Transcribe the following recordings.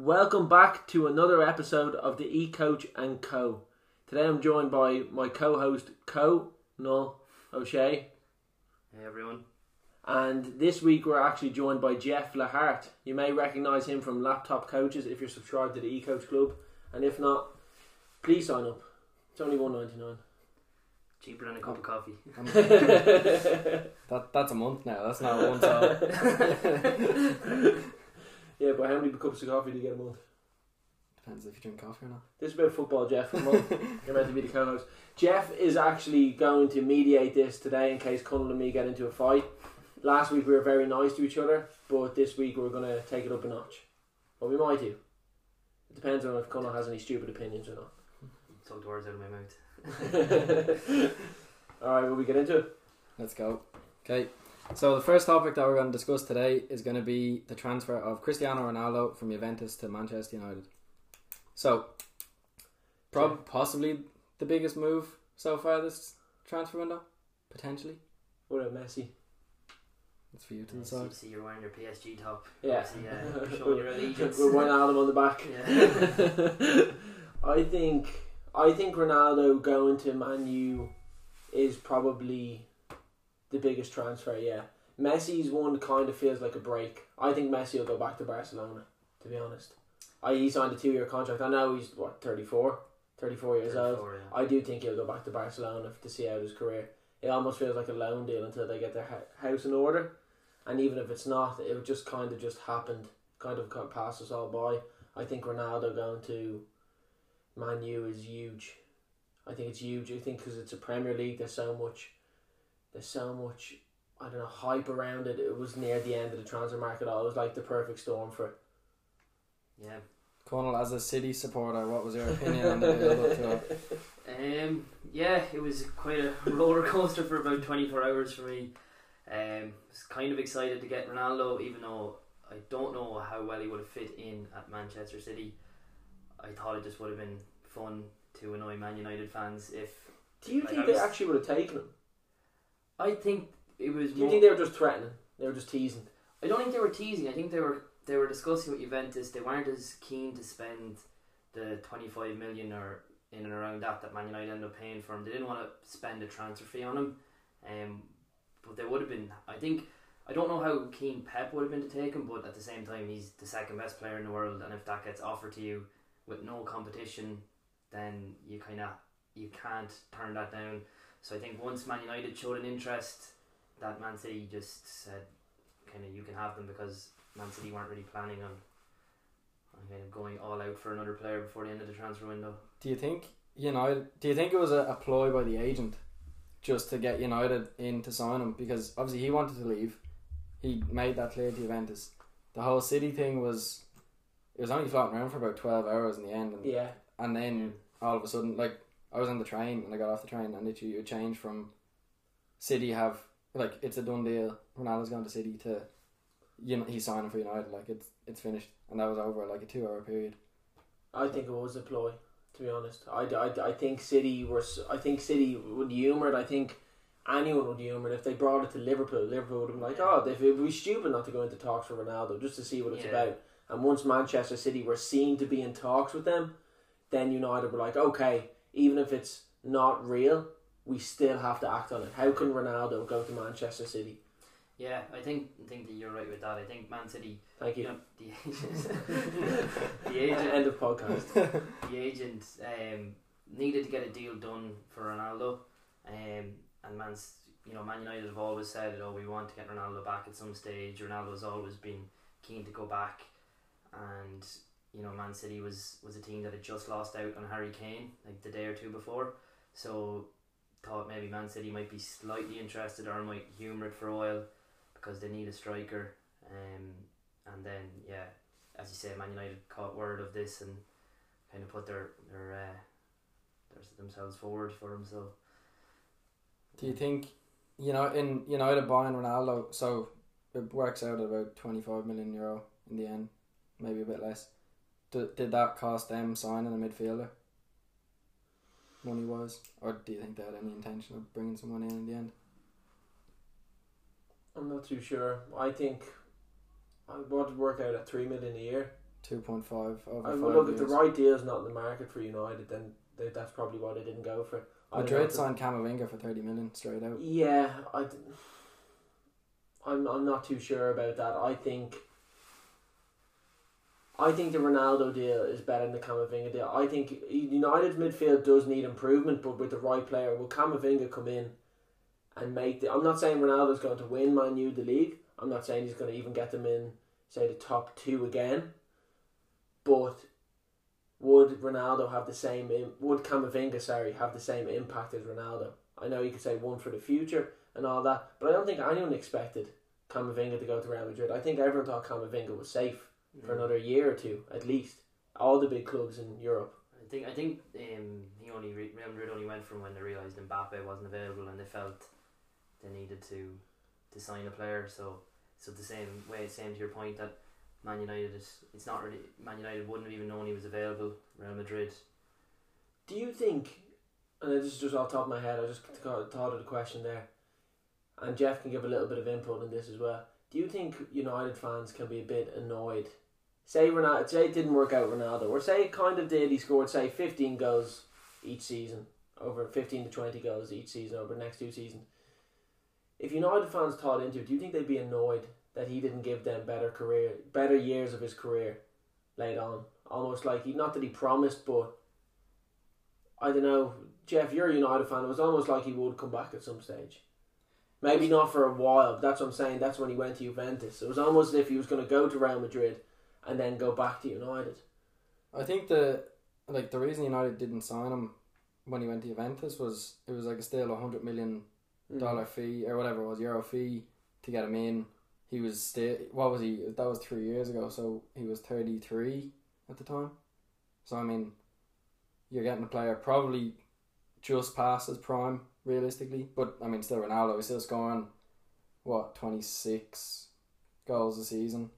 Welcome back to another episode of the E Coach and Co. Today I'm joined by my co-host Co Null O'Shea, Hey everyone. and this week we're actually joined by Jeff Lahart. You may recognise him from Laptop Coaches if you're subscribed to the E Coach Club, and if not, please sign up. It's only one ninety nine. Cheaper than a cup of coffee. That that's a month now. That's not one time. yeah, but how many cups of coffee do you get a month? Depends if you drink coffee or not. This is about football, Jeff. Come on. You're meant to be the co-host. Jeff is actually going to mediate this today in case Conall and me get into a fight. Last week we were very nice to each other, but this week we're going to take it up a notch. But we might do. It depends on if Conall has any stupid opinions or not. Took the words out of my mouth. All right, will we get into it? Let's go. Okay. So the first topic that we're going to discuss today is going to be the transfer of Cristiano Ronaldo from Juventus to Manchester United. So, prob- possibly the biggest move so far this transfer window, potentially. What about Messi? It's for you to Yeah, see, decide. see you're wearing your PSG top. Yeah. Obviously, uh, you're showing your allegiance. We're one Adam on the back. Yeah. I think I think Ronaldo going to Man U is probably the biggest transfer. Yeah, Messi's one kind of feels like a break. I think Messi will go back to Barcelona. To be honest, I he signed a two year contract. I know he's what 34, 34 years old. yeah. I do think he'll go back to Barcelona to see out his career. It almost feels like a loan deal until they get their hou- house in order, and even if it's not, it just kind of just happened, kind of kind of passed us all by. I think Ronaldo going to Man U is huge. I think it's huge. I think because it's a Premier League, there's so much, there's so much, I don't know, hype around it. It was near the end of the transfer market. It was like the perfect storm for. it. Yeah. Colonel, as a City supporter, what was your opinion on the build up to it? Um, yeah, it was quite a roller coaster for about 24 hours for me. Um, was kind of excited to get Ronaldo, even though I don't know how well he would have fit in at Manchester City. I thought it just would have been fun to annoy Man United fans if. Do you Like, think I they actually would have taken him? I think it was. Do you more, think they were just threatening? They were just teasing. I don't think they were teasing. I think they were they were discussing with Juventus. They weren't as keen to spend the twenty five million or in and around that that Man United ended up paying for him. They didn't want to spend a transfer fee on him, um, but they would have been. I think I don't know how keen Pep would have been to take him, but at the same time, he's the second best player in the world, and if that gets offered to you with no competition, then you kind of you can't turn that down. So I think once Man United showed an interest, that Man City just said kind of you can have them because Man City weren't really planning on, on kind of going all out for another player before the end of the transfer window. Do you think United? Do you think it was a, a ploy by the agent just to get United in to sign him? Because obviously he wanted to leave. He made that clear to Juventus. The whole City thing was it was only floating around for about twelve hours in the end, and, Yeah. and then all of a sudden, like I was on the train and I got off the train, and literally you change from City have like it's a done deal. Ronaldo's gone to City to you know he's signing for United. Like it's it's finished, and that was over like a two hour period. I think it was a ploy. To be honest, I, I, I think City were. I think City would humour it. I think anyone would humour it if they brought it to Liverpool. Liverpool would have been like, oh, if it would be stupid not to go into talks for Ronaldo just to see what it's Yeah. about. And once Manchester City were seen to be in talks with them, then United were like, okay, even if it's not real, we still have to act on it. How can Ronaldo go to Manchester City? Yeah, I think I think that you're right with that. I think Man City, Thank you you. know, the agent, the agent, End of podcast. the agent um, needed to get a deal done for Ronaldo, um, and Man's, you know, Man United have always said, "Oh, we want to get Ronaldo back at some stage." Ronaldo's always been keen to go back, and you know, Man City was was a team that had just lost out on Harry Kane like the day or two before, so thought maybe Man City might be slightly interested or might humour it for a while because they need a striker. Um, and then yeah, as you say, Man United caught word of this and kind of put their their uh, their themselves forward for him. So Do you think you know in United buying Ronaldo, so it works out at about twenty five million euro in the end, maybe a bit less. Did, that cost them signing a midfielder? Money wise, or do you think they had any intention of bringing someone in in the end? I'm not too sure. I think I would work out at three million a year. two point five over I look, if the right deal is not in the market for United, then they, that's probably why they didn't go for it. I Madrid signed Camavinga for thirty million straight out. Yeah, I. I'm I'm not too sure about that. I think. I think the Ronaldo deal is better than the Camavinga deal. I think United's midfield does need improvement, but with the right player, will Camavinga come in and make the? I'm not saying Ronaldo's going to win Man U the league. I'm not saying he's going to even get them in, say, the top two again. But would Ronaldo have the same? Would Camavinga, sorry, have the same impact as Ronaldo? I know you could say one for the future and all that, but I don't think anyone expected Camavinga to go to Real Madrid. I think everyone thought Camavinga was safe for another year or two at least. All the big clubs in Europe. I think I think um, he only re- Real Madrid only went from when they realised Mbappe wasn't available and they felt they needed to to sign a player. So so the same way, same to your point that Man United is it's not really Man United wouldn't have even known he was available. Real Madrid, Do you think? And this is just off the top of my head. I just thought of the question there, and Jeff can give a little bit of input on this as well. Do you think United fans can be a bit annoyed? Say Ronaldo, say it didn't work out Ronaldo, or say it kind of did. He scored say fifteen goals each season, over fifteen to twenty goals each season over the next two seasons. If United fans thought into it, do you think they'd be annoyed that he didn't give them better career, better years of his career laid on? Almost like he, not that he promised, but I don't know, Jeff. You're a United fan. It was almost like he would come back at some stage. Maybe not for a while. That's what I'm saying. That's when he went to Juventus. It was almost as if he was going to go to Real Madrid and then go back to United. I think the like the reason United didn't sign him when he went to Juventus was it was like a still a hundred million Mm. fee or whatever it was euro fee to get him in. He was still what was he? That was three years ago, so he was thirty three at the time. So I mean, you're getting a player probably just past his prime realistically, but I mean still Ronaldo is still scoring what twenty six goals a season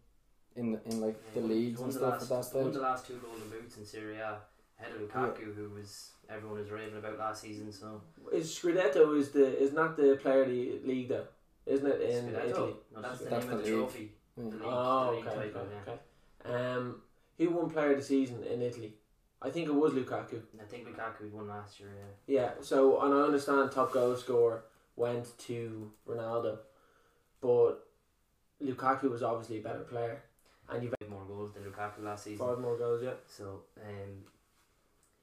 in the, in like the Yeah, leagues and the stuff last, at that won the last two golden boots in Serie A ahead of Lukaku, who was everyone was raving about last season. So Is Scudetto is the is not the player of the league though, isn't it in Scudetto? Italy? No, that's the That's name of the the league. trophy. Yeah. The league, Oh, the league okay, title, okay, yeah. okay. Um, who won player of the season in Italy? I think it was Lukaku. I think Lukaku won last year. Yeah. Yeah, so and I understand top goal scorer went to Ronaldo, but Lukaku was obviously a better player, and you've Had more goals than Lukaku last season. five more goals. Yeah, So, um,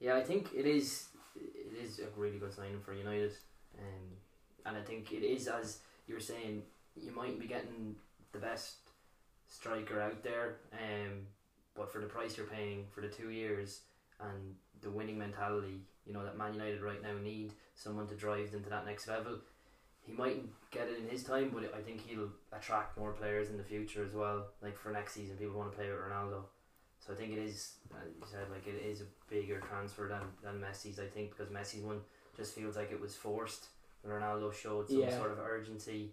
yeah, I think it is it is a really good signing for United, um, and I think it is as you were saying, you might be getting the best striker out there, um, but for the price you're paying for the two years and the winning mentality, you know that Man United right now need someone to drive them to that next level. He mightn't get it in his time, but I think he'll attract more players in the future as well. Like for next season, people want to play with Ronaldo. So I think it is, uh, you said, like it is a bigger transfer than, than Messi's, I think, because Messi's one just feels like it was forced. And Ronaldo showed some Yeah. sort of urgency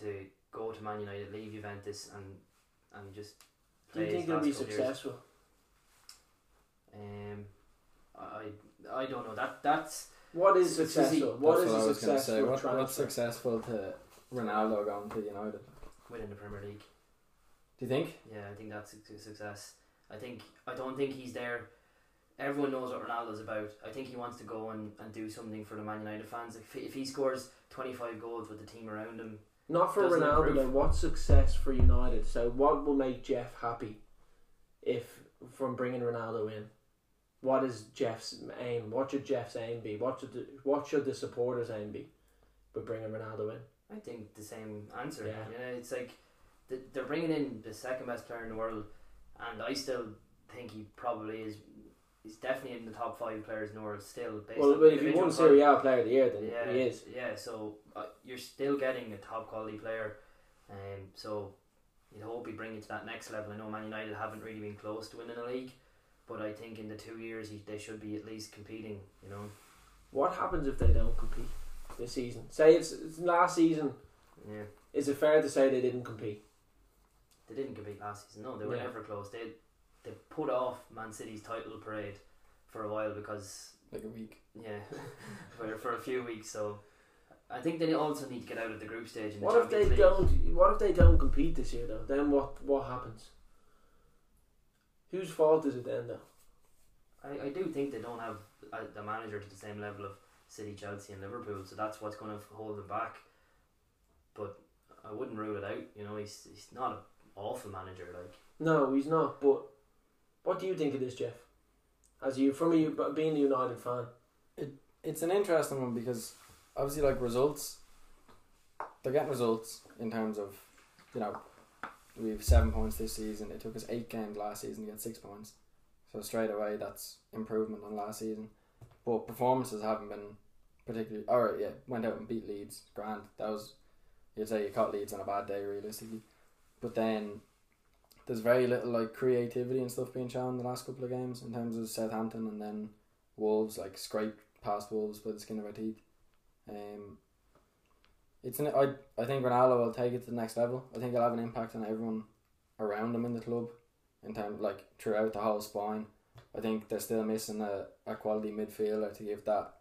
to go to Man United, leave Juventus, and and just do you think he'll be of years. successful? Um, I I don't know that that's What is It's successful? easy. What That's is what I a was going to say. What, transfer? what's successful to Ronaldo going to United? winning the Premier League. Do you think? Yeah, I think that's a success. I think I don't think he's there. Everyone knows what Ronaldo's about. I think he wants to go and, and do something for the Man United fans. If, he- if he scores twenty five goals with the team around him, Not for Ronaldo. improve. Though. What's success for United? So what will make Jeff happy if from bringing Ronaldo in? What is Jeff's aim? What should Jeff's aim be? What should the, what should the supporters' aim be? With bringing Ronaldo in. I think the same answer. Yeah. You know, it's like th- they're bringing in the second best player in the world, and I still think he probably is. He's definitely in the top five players in the world still. Based Well, if he individual won. Serie A Player of the Year, then yeah, he is. Yeah, so uh, you're still getting a top quality player, um, so you'd hope he bring it to that next level. I know Man United haven't really been close to winning a league, but I think in the two years he, they should be at least competing. You know, What happens if they don't compete this season? Say it's, it's last season. yeah, Is it fair to say they didn't compete? they didn't compete last season. No, they were Yeah. never close. They they put off Man City's title parade for a while because Like a week. yeah, for for a few weeks. So. I think they also need to get out of the group stage. In the What if they League. don't? What if they don't compete this year though? Then what? What happens? Whose fault is it then, though? I, I do think they don't have uh, the manager to the same level of City, Chelsea, and Liverpool, so that's what's going to hold them back. But I wouldn't rule it out. You know, he's he's not an awful manager. Like No, he's not. But what do you think of this, Jeff? As you, from you being a United fan, it It's an interesting one because obviously, like results, they're getting results in terms of, you know, we have seven points this season. It took us eight games last season to get six points. So straight away, that's improvement on last season. But performances haven't been particularly. All right, yeah, went out and beat Leeds. Grand. That was, you'd say you caught Leeds on a bad day, realistically. But then, there's very little like creativity and stuff being shown in the last couple of games in terms of Southampton and then Wolves like scraped past Wolves by the skin of our teeth. Um, it's an, I I think Ronaldo will take it to the next level. I think he'll have an impact on everyone around him in the club, in terms like throughout the whole spine. I think they're still missing a, a quality midfielder to give that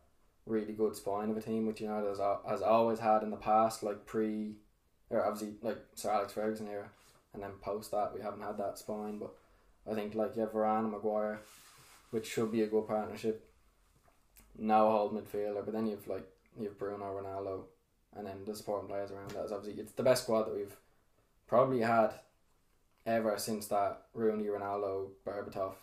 really good spine of a team, which United has, has always had in the past, like pre, or obviously like Sir Alex Ferguson era, and then post that we haven't had that spine. But I think like you have Varane and Maguire, which should be a good partnership. Now hold midfielder, but then you've like you have Bruno, Ronaldo, and then the supporting players around that. Is obviously it's the best squad that we've probably had ever since that Rooney, Ronaldo, Berbatov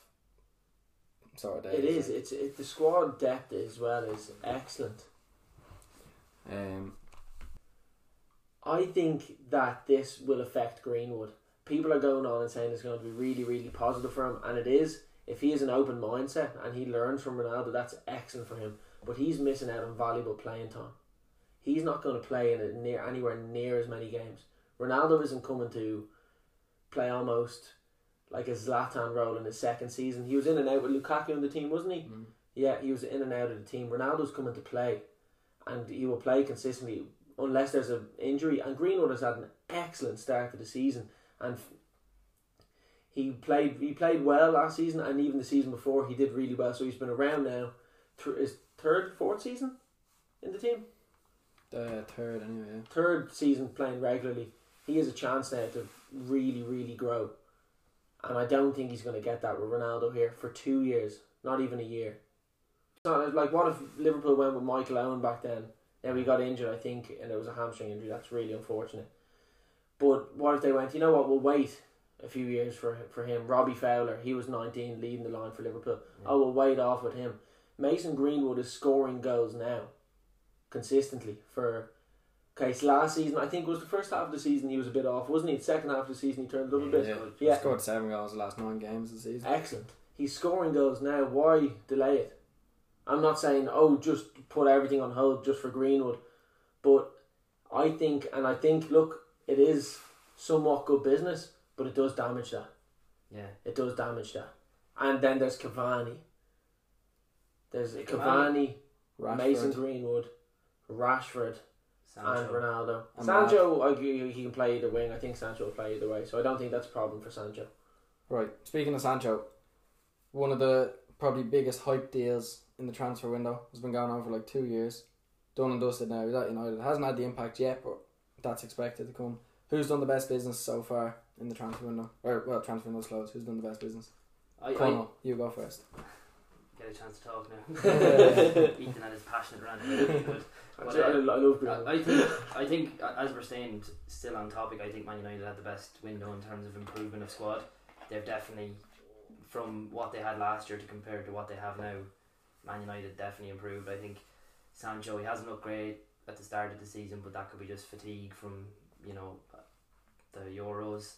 sort of days. it is. It's it, the squad depth as well is excellent. Um, I think that this will affect Greenwood. People are going on and saying it's going to be really, really positive for him, and it is. If he has an open mindset and he learns from Ronaldo, that's excellent for him. But he's missing out on valuable playing time. He's not going to play in it near anywhere near as many games. Ronaldo isn't coming to play almost like a Zlatan role in his second season. He was in and out with Lukaku in the team, wasn't he? mm. Yeah, he was in and out of the team. Ronaldo's coming to play, and he will play consistently unless there's an injury. And Greenwood has had an excellent start to the season, and he played he played well last season, and even the season before he did really well. So he's been around now. through his third, fourth season in the team, the third anyway. Third season playing regularly. He has a chance now to really, really grow, and I don't think he's going to get that with Ronaldo here for two years, not even a year. So, like, what if Liverpool went with Michael Owen back then? Then we got injured, I think, and it was a hamstring injury. That's really unfortunate. But what if they went? You know what? We'll wait a few years for for him. Robbie Fowler, he was nineteen, leading the line for Liverpool. Oh, we'll wait off with him. Mason Greenwood is scoring goals now, consistently for. Okay, so last season I think it was the first half of the season he was a bit off, wasn't he? The second half of the season he turned a little a bit. Yeah. good. Yeah. Scored seven goals the last nine games of the season. Excellent. He's scoring goals now. Why delay it? I'm not saying oh just put everything on hold just for Greenwood, but I think and I think look it is somewhat good business, but it does damage that. Yeah, It does damage that. And then there's Cavani. There's Yeah, Cavani, Rashford. Mason Greenwood, Rashford, and Sancho. Ronaldo. And Sancho, I, he he can play either wing. I think Sancho will play either way, so I don't think that's a problem for Sancho. Right. Speaking of Sancho, one of the probably biggest hype deals in the transfer window has been going on for like two years. Done and dusted now. That United hasn't had the impact yet, but that's expected to come. Who's done the best business so far in the transfer window? Or well, transfer window's closed. Who's done the best business? I, I you go first. get a chance to talk now. Ethan and his passionate rant. Really good. I, But, I, I love Greenwood. I, I think I think uh, as we're staying t- still on topic, I think Man United had the best window in terms of improvement of squad. They've definitely, from what they had last year to compare to what they have now, Man United definitely improved. I think Sancho he hasn't looked great at the start of the season, but that could be just fatigue from you know the Euros.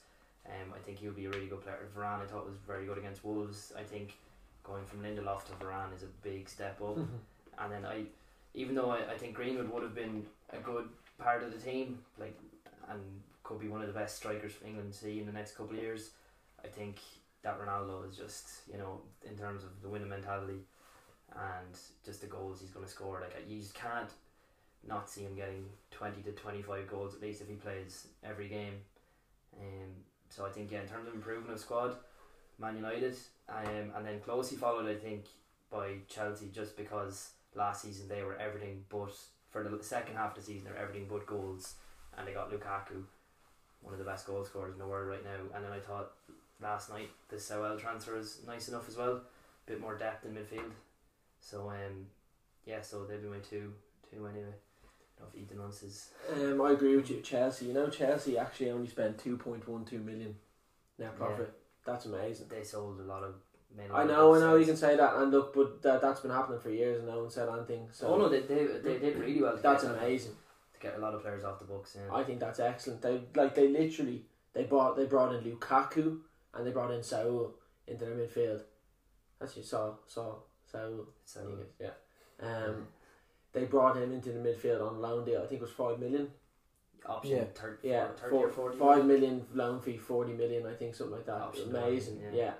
Um, I think he would be a really good player. Varane I thought was very good against Wolves. I think going from Lindelof to Varane is a big step up. And then I, even though I, I think Greenwood would have been a good part of the team, like, and could be one of the best strikers for England to see in the next couple of years, I think that Ronaldo is just, you know, in terms of the winning mentality and just the goals he's going to score. Like, you just can't not see him getting 20 to 25 goals at least if he plays every game. Um, so I think, yeah, in terms of improvement of squad, Man United, um, and then closely followed, I think, by Chelsea just because last season they were everything but for the second half of the season they're everything but goals and they got Lukaku one of the best goal scorers in the world right now and then I thought last night. The Saul transfer is nice enough as well. A bit more depth in midfield. So um, yeah, so they'd be my two two anyway. I don't know if Ethan Hunt is Um, I agree with you. Chelsea, you know, Chelsea actually only spent two point one two million net profit. That's amazing. they sold a lot of men. I know, I know. You can say that, and look, but that that's been happening for years, and no one said anything. So oh no, they, they they did really well. That's get that- amazing. to get a lot of players off the books. Yeah. I think that's excellent. They like they literally they bought they brought in Lukaku and they brought in Saul into their midfield. That's you saw saw Saul. so I think it- yeah. Um, they brought him into the midfield on loan deal. I think it was five million. option Yeah. thir- Yeah, thirty four, or forty. five million loan fee, forty million. I think something like that. Option Amazing. loan, yeah. yeah.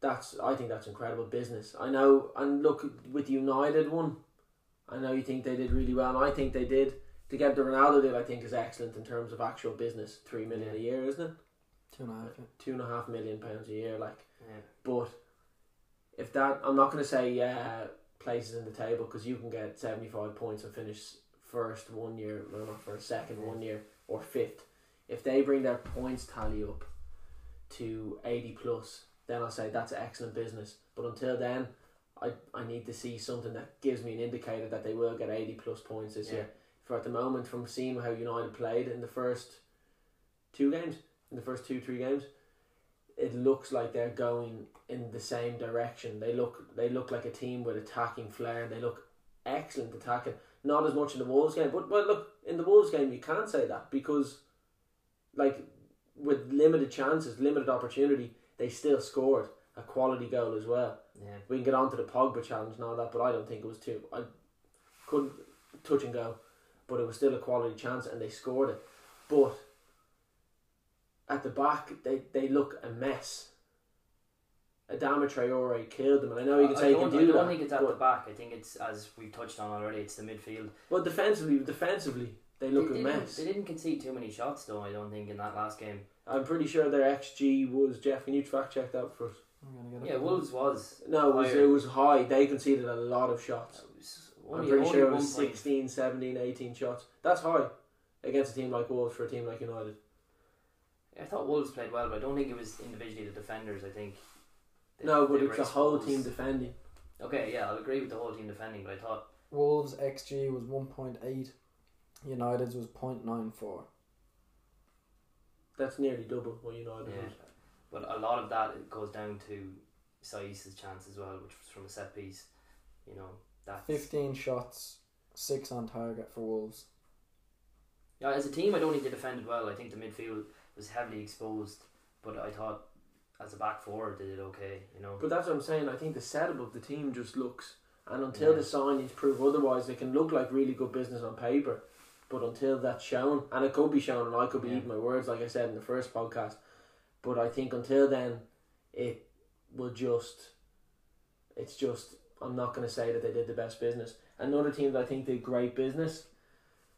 That's I think that's incredible business. I know, and look with the United one. I know you think they did really well, and I think they did. To get the Ronaldo deal, I think is excellent in terms of actual business. Three million a year, isn't it? Two and a half. Yeah. Two and a half million pounds a year. Like, Yeah. but if that, I'm not going to say yeah places in the table because you can get seventy five points and finish first one year, no, not first, second one year, or fifth. If they bring their points tally up to eighty plus, then I'll say that's excellent business. But until then, I I need to see something that gives me an indicator that they will get eighty plus points this Yeah. year. For at the moment, from seeing how United played in the first two games, in the first two three games, it looks like they're going in the same direction. They look they look like a team with attacking flair. and They look excellent attacking. Not as much in the Wolves game, but but look in the Wolves game you can't say that because, like, with limited chances, limited opportunity, they still scored a quality goal as well. Yeah. We can get on to the Pogba challenge and all that, but I don't think it was too. I couldn't touch and go, but it was still a quality chance and they scored it. But at the back, they, they look a mess. Adama Traore killed them, and I know you can I- say I you can I do don't that. think it's at the back. I think it's as we've touched on already. It's the midfield. well, defensively, defensively, they look they, a mess. They didn't concede too many shots though. I don't think in that last game. I'm pretty sure their XG was Jeff. Can you fact check that for us? I'm gonna get Yeah. Wolves was. No, it was, Higher. it was high. They conceded a lot of shots. it I'm pretty sure it was point. 16, 17, 18 shots. That's high against a team like Wolves for a team like United. I thought Wolves played well, but I don't think it was individually the defenders. I think. they- no, but they it's the whole exposed. team defending. Okay, yeah, I'll agree with the whole team defending, but I thought Wolves XG was one point eight. United's was 0.94. That's nearly double what United Yeah. But a lot of that it goes down to Sais's chance as well, which was from a set piece. You know, that's 15 shots, six on target for Wolves. Yeah, as a team, I don't think they defended well. I think the midfield was heavily exposed, but I thought as a back four they did okay. You know, But that's what I'm saying. I think the setup of the team just looks, and until Yeah. the signings prove otherwise, they can look like really good business on paper. But until that's shown, and it could be shown, and I could be Yeah. eating my words, like I said in the first podcast. But I think until then, it will just, it's just. I'm not going to say that they did the best business. Another team that I think did great business,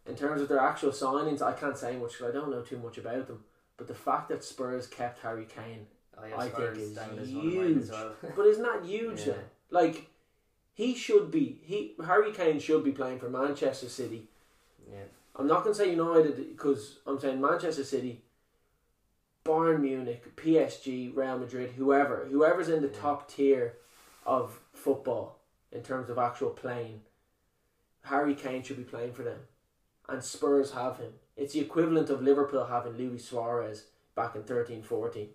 in terms of their actual signings, I can't say much because I don't know too much about them. But the fact that Spurs kept Harry Kane oh, I, have I think is down as one of mine as huge. well. but isn't that huge? Yeah. though? Like he should be. He Harry Kane should be playing for Manchester City. yeah, I'm not going to say United because I'm saying Manchester City, Bayern Munich, PSG, Real Madrid, whoever, whoever's in the top tier of football in terms of actual playing. Harry Kane should be playing for them, and Spurs have him. It's the equivalent of Liverpool having Luis Suarez back in 13 14.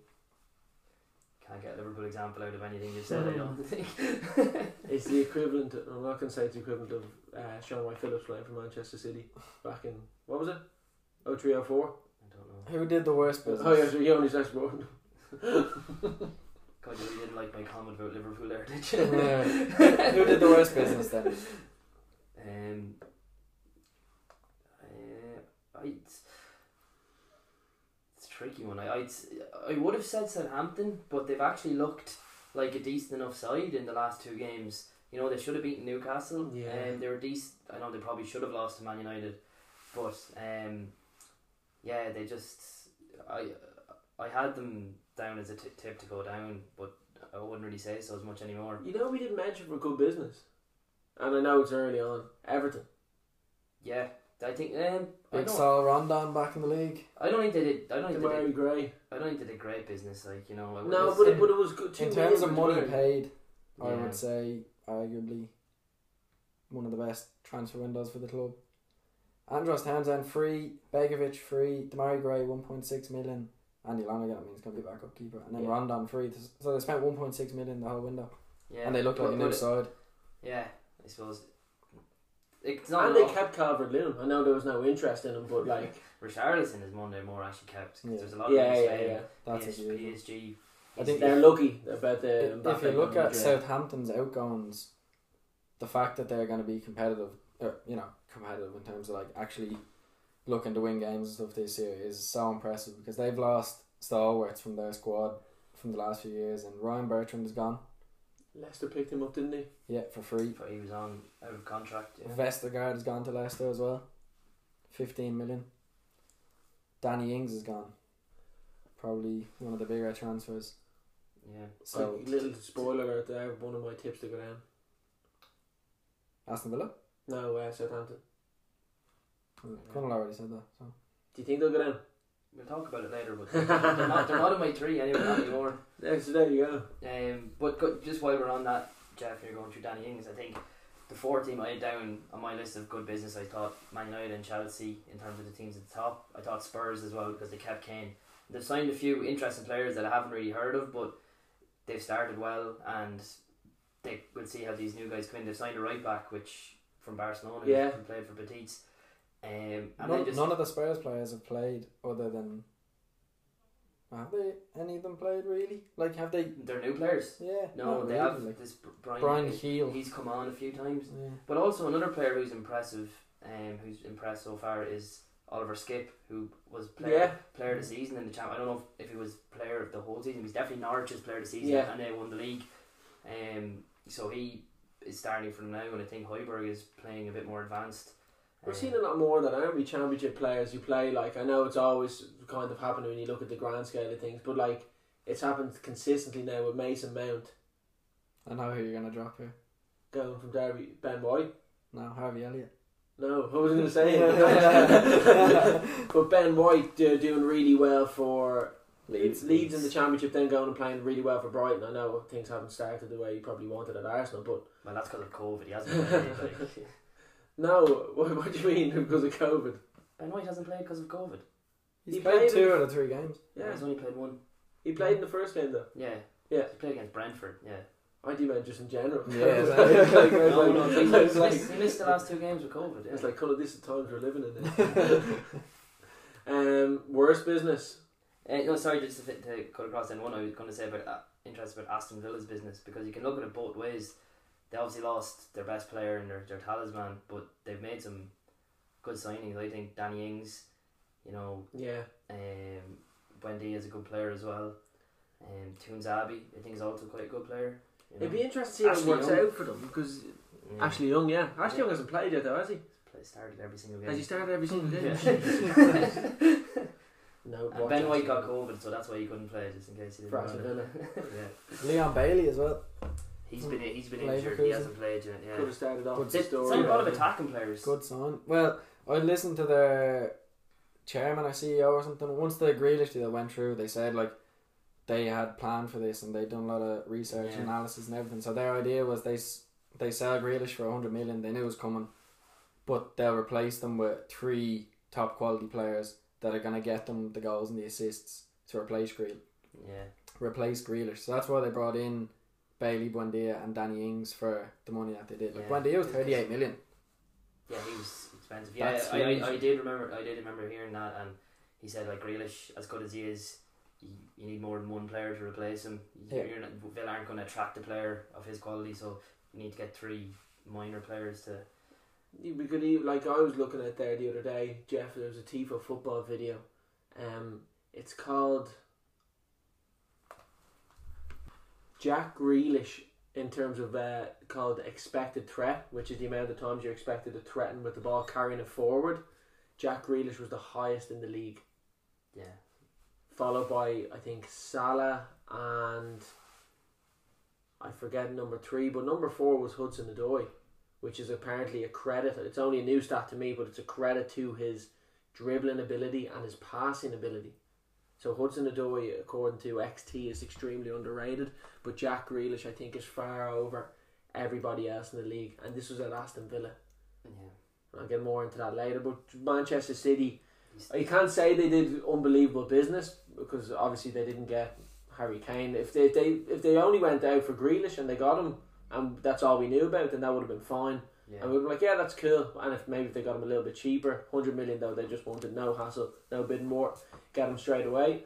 Can't get a Liverpool example out of anything you said. I don't think. It's the equivalent. Of, I'm not going to say it's the equivalent of uh, Shaun Wright-Phillips playing for Manchester City back in what was it? Oh three oh four. I don't know. Who did the worst business? Oh yeah, so he only says one. God, you didn't like my comment about Liverpool there, did you? Yeah. Who did the worst business then? Um, uh, I, it's, it's a tricky one. I I'd, I would have said Southampton, but they've actually looked like a decent enough side in the last two games. You know, they should have beaten Newcastle. Yeah. and they were decent. I know they probably should have lost to Man United, but um, yeah, they just I I had them down as a t- tip to go down, but I wouldn't really say so as much anymore. You know we didn't mention for good business, and I know it's early on. Everton. Yeah, I think um, I Big don't. Sal Rondon back in the league. I don't think they did. I don't think they Demarai did. Gray. I don't think they did great business. Like you know. I No, wouldn't but say- it, but it was good. Two In terms of money was paid, I Yeah. would say arguably one of the best transfer windows for the club. Andros Townsend free, Begovic free, Demarai Gray one point six million, Andy Lonergan I mean he's gonna be backup keeper, and then Yeah. Rondon free. So they spent one point six million the whole window, Yeah, and they look like but- a new side. Yeah, I suppose. It's not And they kept Calvert Lewin. I know there was no interest in him, but like, Richarlison is Monday more actually kept. 'cause Yeah. There's a lot yeah, of yeah, yeah. That's PS, a PSG. I think They're lucky about the. If, if you look at to- Southampton's outgoings, the fact that they're going to be competitive, uh, you know, competitive in terms of like actually looking to win games and stuff this year is so impressive because they've lost stalwarts from their squad from the last few years, and Ryan Bertrand is gone. Leicester picked him up, didn't they? Yeah, for free. But he was on out of contract. Yeah. Vestergaard has gone to Leicester as well. Fifteen million. Danny Ings is gone. Probably one of the bigger transfers. yeah. So Quick little spoiler alert there. One of my tips to go down. Aston Villa. No, uh, Southampton. Conall already said that. So. Do you think they'll go down? We'll talk about it later, but they're not, they're not in my three anyway, not anymore. Yeah, so there you go. Um, but go, just while we're on that, Jeff, you're going through Danny Ings. I think the four team I had down on my list of good business, I thought Man United and Chelsea in terms of the teams at the top. I thought Spurs as well because they kept Kane. They've signed a few interesting players that I haven't really heard of, but they've started well, and they will see how these new guys come in. They've signed a right back, which from Barcelona, Yeah. played for Betis. Um, and None, just none of the Spurs players have played other than. Have they? Any of them played really? Like, have they? they're new players. Yeah. No, they really, have Like, this Brian. Bryan Gil. He's come on a few times. Yeah. But also another player who's impressive, um, who's impressed so far is Oliver Skipp, who was player Yeah. player of the season in the champ. I don't know if, if he was player of the whole season. He's definitely Norwich's player of the season, Yeah. and they won the league. Um, so he is starting from now, and I think Højbjerg is playing a bit more advanced. We're Um, seeing a lot more than army championship players who play like I know it's always kind of happening when you look at the grand scale of things, but like it's happened consistently now with Mason Mount I know who you're gonna drop here. going from Derby Ben White. No, Harvey Elliott. No, I was going to say it. but Ben White uh, doing really well for Leeds. Leeds in the championship, then going and playing really well for Brighton. I know things haven't started the way he probably wanted at Arsenal, but Well, that's because of COVID. He hasn't played. like, no. What, what do you mean because of COVID? Ben White hasn't played because of COVID. He's He played, played two in- out of three games. Yeah, he's only played one. he played in the first game though. Yeah, Yeah. He played against Brentford. Yeah. I do mean just in general. Yeah, It's like, it's no, like- no, he, it's missed, he missed the last two games with COVID. Yeah. It's like, colour, this is the times we're living in now. um, worst business. Uh, no, sorry, just to, fit, to cut across. Then one I was going to say about uh, interested about Aston Villa's business because you can look at it both ways. They obviously lost their best player and their, their talisman, but they've made some good signings. I think Danny Ings, you know, Yeah. um, Wendy is a good player as well. Um, Tuanzebe, I think is also quite a good player. You know. It'd be interesting to see how it works Young. out for them because Yeah. Ashley Young, yeah. Ashley Yeah. Young hasn't played yet though, has he? Play- started every single game. Has he started every single game? Yeah. no. And ben White got Young. COVID, so that's why he couldn't play, just in case he didn't. For want Villa. yeah. Leon Bailey as well. He's been he's been injured. He hasn't played yet. Yeah. Could have started off Good with the story. a lot of attacking players. Good sign. Well, I listened to the chairman or CEO or something. Once the Grealish deal went through, they said like they had planned for this and they'd done a lot of research, Yeah. analysis, and everything. So their idea was they they sell Grealish for hundred million. They knew it was coming, but they'll replace them with three top quality players that are gonna get them the goals and the assists to replace Greel Yeah. replace Grealish. So that's why they brought in Bailey, Buendia, and Danny Ings for the money that they did. Like Yeah. Buendia was thirty eight million. Yeah, he was expensive. Yeah, I. I, I did remember. I did remember hearing that, and he said like Grealish, as good as he is, you, you need more than one player to replace him. You- Yeah. You're not, Villa aren't going to attract a player of his quality, so you need to get three minor players to. We could even, like I was looking at there the other day, Jeff. There was a Tifo football video. Um, it's called Jack Grealish in terms of uh, called expected threat, which is the amount of times you're expected to threaten with the ball carrying it forward. Jack Grealish was the highest in the league, Yeah. followed by I think Salah and I forget number three, but number four was Hudson Odoi. which is apparently a credit. It's only a new stat to me, but it's a credit to his dribbling ability and his passing ability. So Hudson Odoi, according to XT, is extremely underrated, but Jack Grealish, I think, is far over everybody else in the league, and this was at Aston Villa. Yeah. I'll get more into that later. But Manchester City, you can't say they did unbelievable business because obviously they didn't get Harry Kane. If they, if they if they only went out for Grealish and they got him, and that's all we knew about, then that would have been fine. Yeah. And we'd be like, yeah, that's cool. And if maybe if they got him a little bit cheaper, hundred million though, they just wanted no hassle, no bidding more, get him straight away.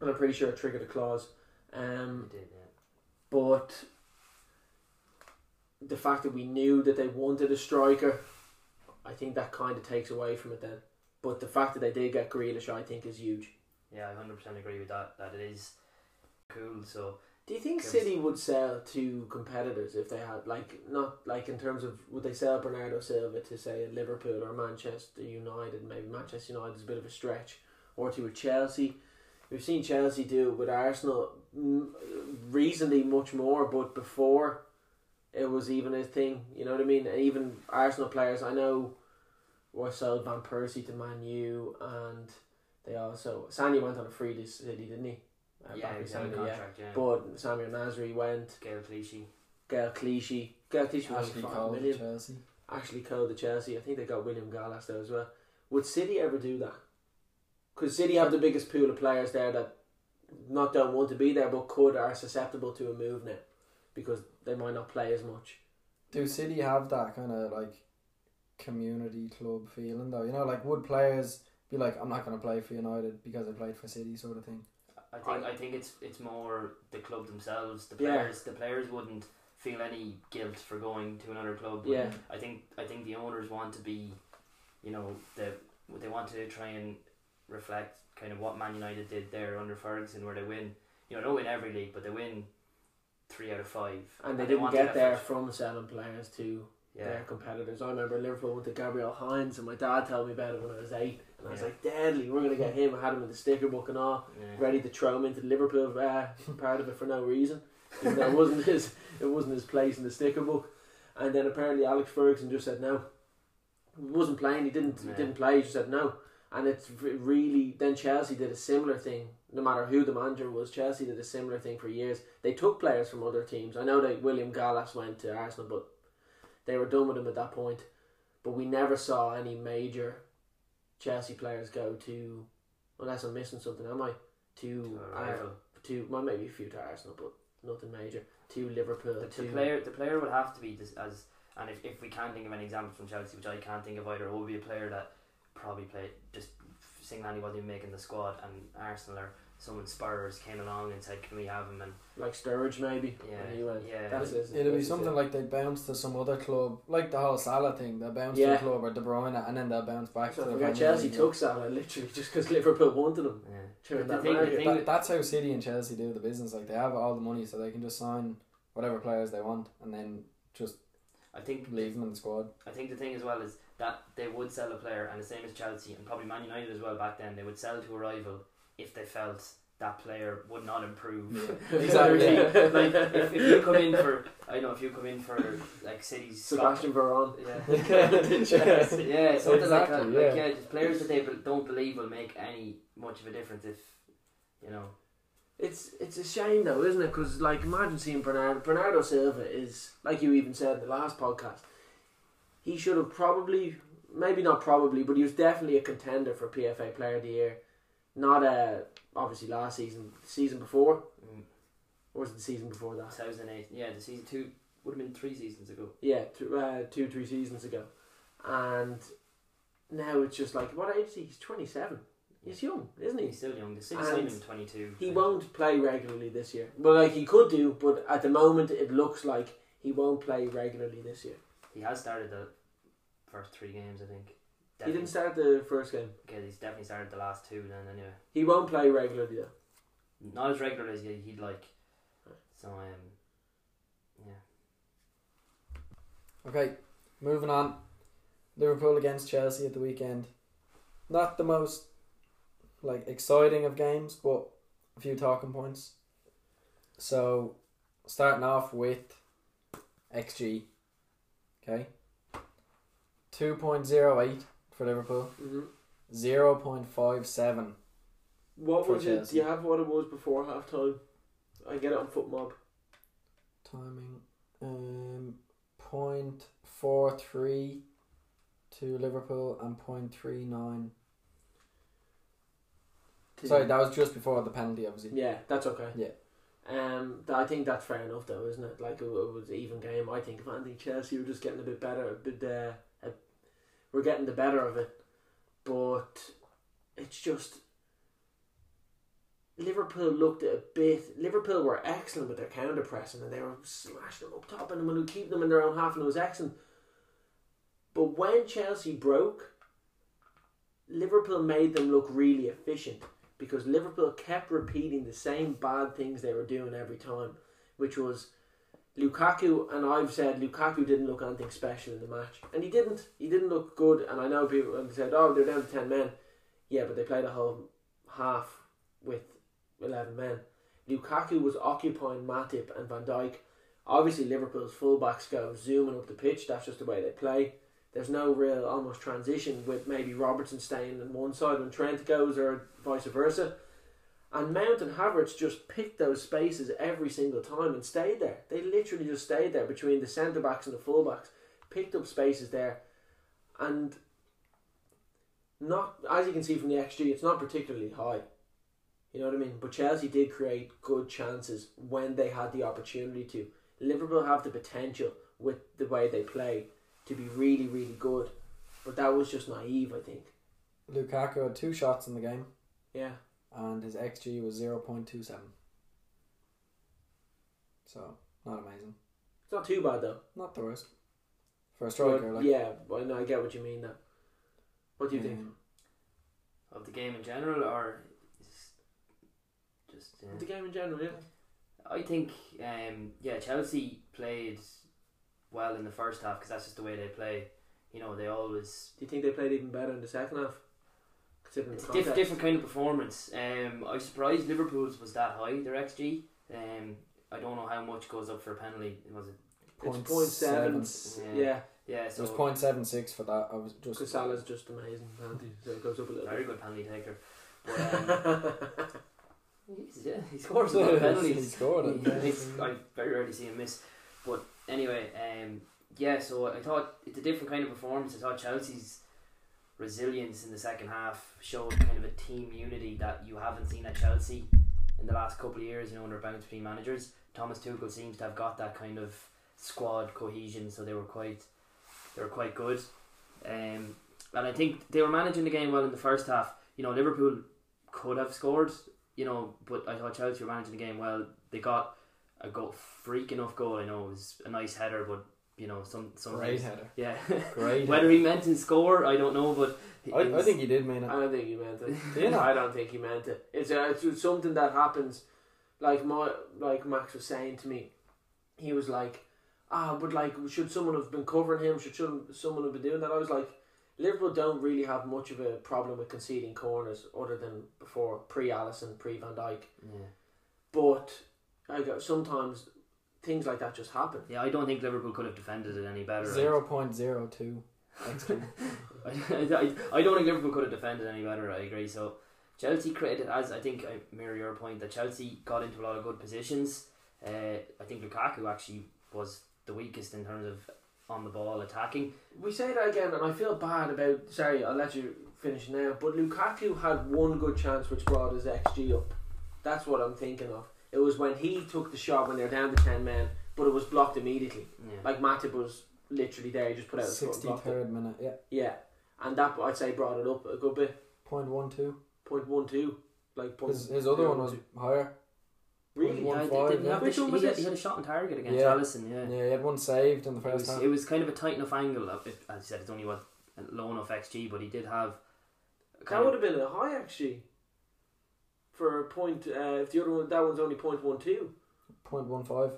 And I'm pretty sure it triggered a clause. Um, did, yeah. but the fact that we knew that they wanted a striker, I think that kind of takes away from it then. But the fact that they did get Grealish, I think, is huge. Yeah, I hundred percent agree with that. That it is cool. So Do you think City would sell to competitors if they had, like, not like in terms of would they sell Bernardo Silva to say Liverpool or Manchester United? Maybe Manchester United is a bit of a stretch, or to a Chelsea. We've seen Chelsea do it with Arsenal mm, recently much more, but before it was even a thing. You know what I mean? And even Arsenal players, I know, were sold Van Persie to Man U, and they also Sagna went on a free to City, didn't he? Uh, yeah, back he with was out of Sagna, yeah. contract. Yeah. But Samuel Nasri went, Gail Clichy. Gail Clichy. Gail Clichy was Ashley like Cole, 5 million. Chelsea. Ashley Cole to Chelsea. I think they got William Gallas there as well. Would City ever do that? Because City have the biggest pool of players there that not don't want to be there but could are susceptible to a move now because they might not play as much. Do City have that kind of like community club feeling though? You know, like would players be like, I'm not going to play for United because I played for City, sort of thing? I think I think it's it's more the club themselves. The Yeah. players the players wouldn't feel any guilt for going to another club. but Yeah. I think I think the owners want to be, you know, the they want to try and reflect kind of what Man United did there under Ferguson, where they win. You know, they don't win every league, but they win three out of five. And they didn't get there first- from selling players to Yeah, their competitors. I remember Liverpool went to Gabriel Heinze and my dad told me about it when I was eight and I was Yeah. like, Deadly, we're going to get him. I had him in the sticker book and all. yeah. ready to throw him into the Liverpool uh, part of it for no reason. Even though it wasn't his, it wasn't his place in the sticker book. And then apparently Alex Ferguson just said no. He wasn't playing. He didn't. Yeah. He didn't play. He just said no. And it's really then Chelsea did a similar thing. No matter who the manager was, Chelsea did a similar thing for years. They took players from other teams. I know that William Gallas went to Arsenal, but they were done with him at that point. But we never saw any major Chelsea players go to, unless I'm missing something, am I? To To a Ar- rival. to well maybe a few to Arsenal, but nothing major. To Liverpool, The, to the player, the player would have to be this, as, and if, if we can't think of any examples from Chelsea, which I can't think of either, it would be a player that probably played just wasn't even making the squad, and Arsenal or someone Spurs came along and said, "Can we have him?" And like Sturridge maybe. Yeah, he went. yeah. That's his, It'll be something it. like they bounce to some other club, like the whole Salah thing. They'll bounce Yeah. to a club or De Bruyne, and then they'll bounce back So to I the forget Chelsea League. took Salah literally just because Liverpool wanted him yeah. during The that thing- the thing- That, that's how City and Chelsea do the business. Like they have all the money, so they can just sign whatever players they want, and then just I think leave them in the squad. I think the thing as well is that they would sell a player, and the same as Chelsea and probably Man United as well back then. They would sell to a rival if they felt that player would not improve. Exactly. like if, if you come in for, I know if you come in for like City's Sebastian Veron. Yeah. Yeah, something like that. Exactly, Like, yeah. yeah, just players that they don't believe will make any much of a difference if, you know. It's it's a shame though, isn't it? Because like imagine seeing Bernardo Bernardo Silva is like you even said in the last podcast. He should have probably, maybe not probably, but he was definitely a contender for PFA Player of the Year. Not uh obviously last season, the season before, mm, or was it the season before that? 2008, yeah, the season two would have been three seasons ago. Yeah, two, uh, two three seasons ago, and now it's just like what age is he? He's twenty seven. He's young, isn't he? He's still young. City And 22. He won't play regularly this year. Well, like he could do, but at the moment it looks like he won't play regularly this year. He has started the first three games, I think. He didn't start the first game. Okay, he's definitely started the last two then anyway. He won't play regularly though. Not as regular as he- he'd like. So, um, yeah. Okay, moving on. Liverpool against Chelsea at the weekend. Not the most like exciting of games, but a few talking points. So, starting off with XG. Okay. Two point zero eight for Liverpool. Mm-hmm. Zero point five seven. What For was it? Do you have what it was before half time? I get it on FotMob. Timing. Um. Point four three to Liverpool and point three nine. Sorry, that was just before the penalty, obviously. Yeah, that's okay. Yeah. Um, th- I think that's fair enough, though, isn't it? Like it, it was an even game. I think if anything, Chelsea were just getting a bit better. A bit, uh, we're getting the better of it, but it's just Liverpool looked a bit. Liverpool were excellent with their counter pressing, and they were smashing them up top, and would keep them in their own half, and it was excellent. But when Chelsea broke, Liverpool made them look really efficient because Liverpool kept repeating the same bad things they were doing every time, which was Lukaku. And I've said Lukaku didn't look anything special in the match, and he didn't. He didn't look good. And I know people they said, "Oh, they're down to ten men." Yeah, but they played a whole half with eleven men. Lukaku was occupying Matip and Van Dijk. Obviously, Liverpool's fullbacks go zooming up the pitch. That's just the way they play. There's no real almost transition with maybe Robertson staying on one side when Trent goes or vice versa. And Mount and Havertz just picked those spaces every single time and stayed there. They literally just stayed there between the centre backs and the full backs, picked up spaces there, and not as you can see from the XG, it's not particularly high. You know what I mean? But Chelsea did create good chances when they had the opportunity to. Liverpool have the potential with the way they play to be really, really good. But that was just naive, I think. Lukaku had two shots in the game, Yeah. And his xG was zero point two seven. So not amazing. It's not too bad though. Not the worst for a striker. But, like yeah, but no, I get what you mean though. What do you think? um, Of the game in general, or just uh, The game in general, yeah. I think, um, yeah, Chelsea played well in the first half because that's just the way they play. You know, they always Do you think they played even better in the second half? Considering it's a diff- different kind of performance. Um, I was surprised Liverpool's was that high. Their xG. Um, I don't know how much goes up for a penalty. Was it? It's point point seven. seven. Yeah. Yeah, Yeah, It was point seven six for that. I was just because Salah's just amazing penalty, so it goes up a little very bit. good penalty taker. But, um, he's, yeah, he scores a lot of penalties. he scored it. yeah. He's- I very rarely see him miss. But anyway, um, yeah. So I thought it's a different kind of performance. I thought Chelsea's resilience in the second half showed kind of a team unity that you haven't seen at Chelsea in the last couple of years. You know, under bounce between managers, Thomas Tuchel seems to have got that kind of squad cohesion. So they were quite, they were quite good. Um, and I think they were managing the game well in the first half. You know, Liverpool could have scored. You know, but I thought Chelsea were managing the game well. They got a go freak enough goal. I know it was a nice header, but you know, some some Great header. Yeah. Great. Whether he meant to score, I don't know, but I, I think he did mean it. I don't think he meant it. Not? I don't think he meant it. It's, uh, it's something that happens. Like my like Max was saying to me, he was like, ah, but like, should someone have been covering him? Should, should someone have been doing that? I was like, Liverpool don't really have much of a problem with conceding corners other than before pre Alisson, pre Van Dijk. yeah. But I got sometimes things like that just happen. yeah, I don't think Liverpool could have defended it any better. Zero point zero two. I, I, I don't think Liverpool could have defended any better. I agree. So Chelsea created, as I think I mirror your point, that Chelsea got into a lot of good positions. Uh, I think Lukaku actually was the weakest in terms of on the ball attacking. We say that again, and I feel bad about. Sorry, I'll let you finish now. But Lukaku had one good chance, which brought his xG up. That's what I'm thinking of. It was when he took the shot when they were down to ten men, but it was blocked immediately. Yeah. Like Matip was literally there, he just put out his foot and Sixty blocked it. third minute. Yeah. Yeah, and that I'd say brought it up a good bit. Point one two. Point one two, like point. His his other one was two. higher. really. Yeah, didn't he, yeah. have Which one was he, had, he had a shot on target against Yeah. Alisson. Yeah, Yeah, he had one saved in the It first was, half. it was kind of a tight enough angle. Of it, as I said, it's only what low enough xG, but he did have. That kind would have been a high actually. For a point, uh, if the other one, that one's only point one two. Point one five.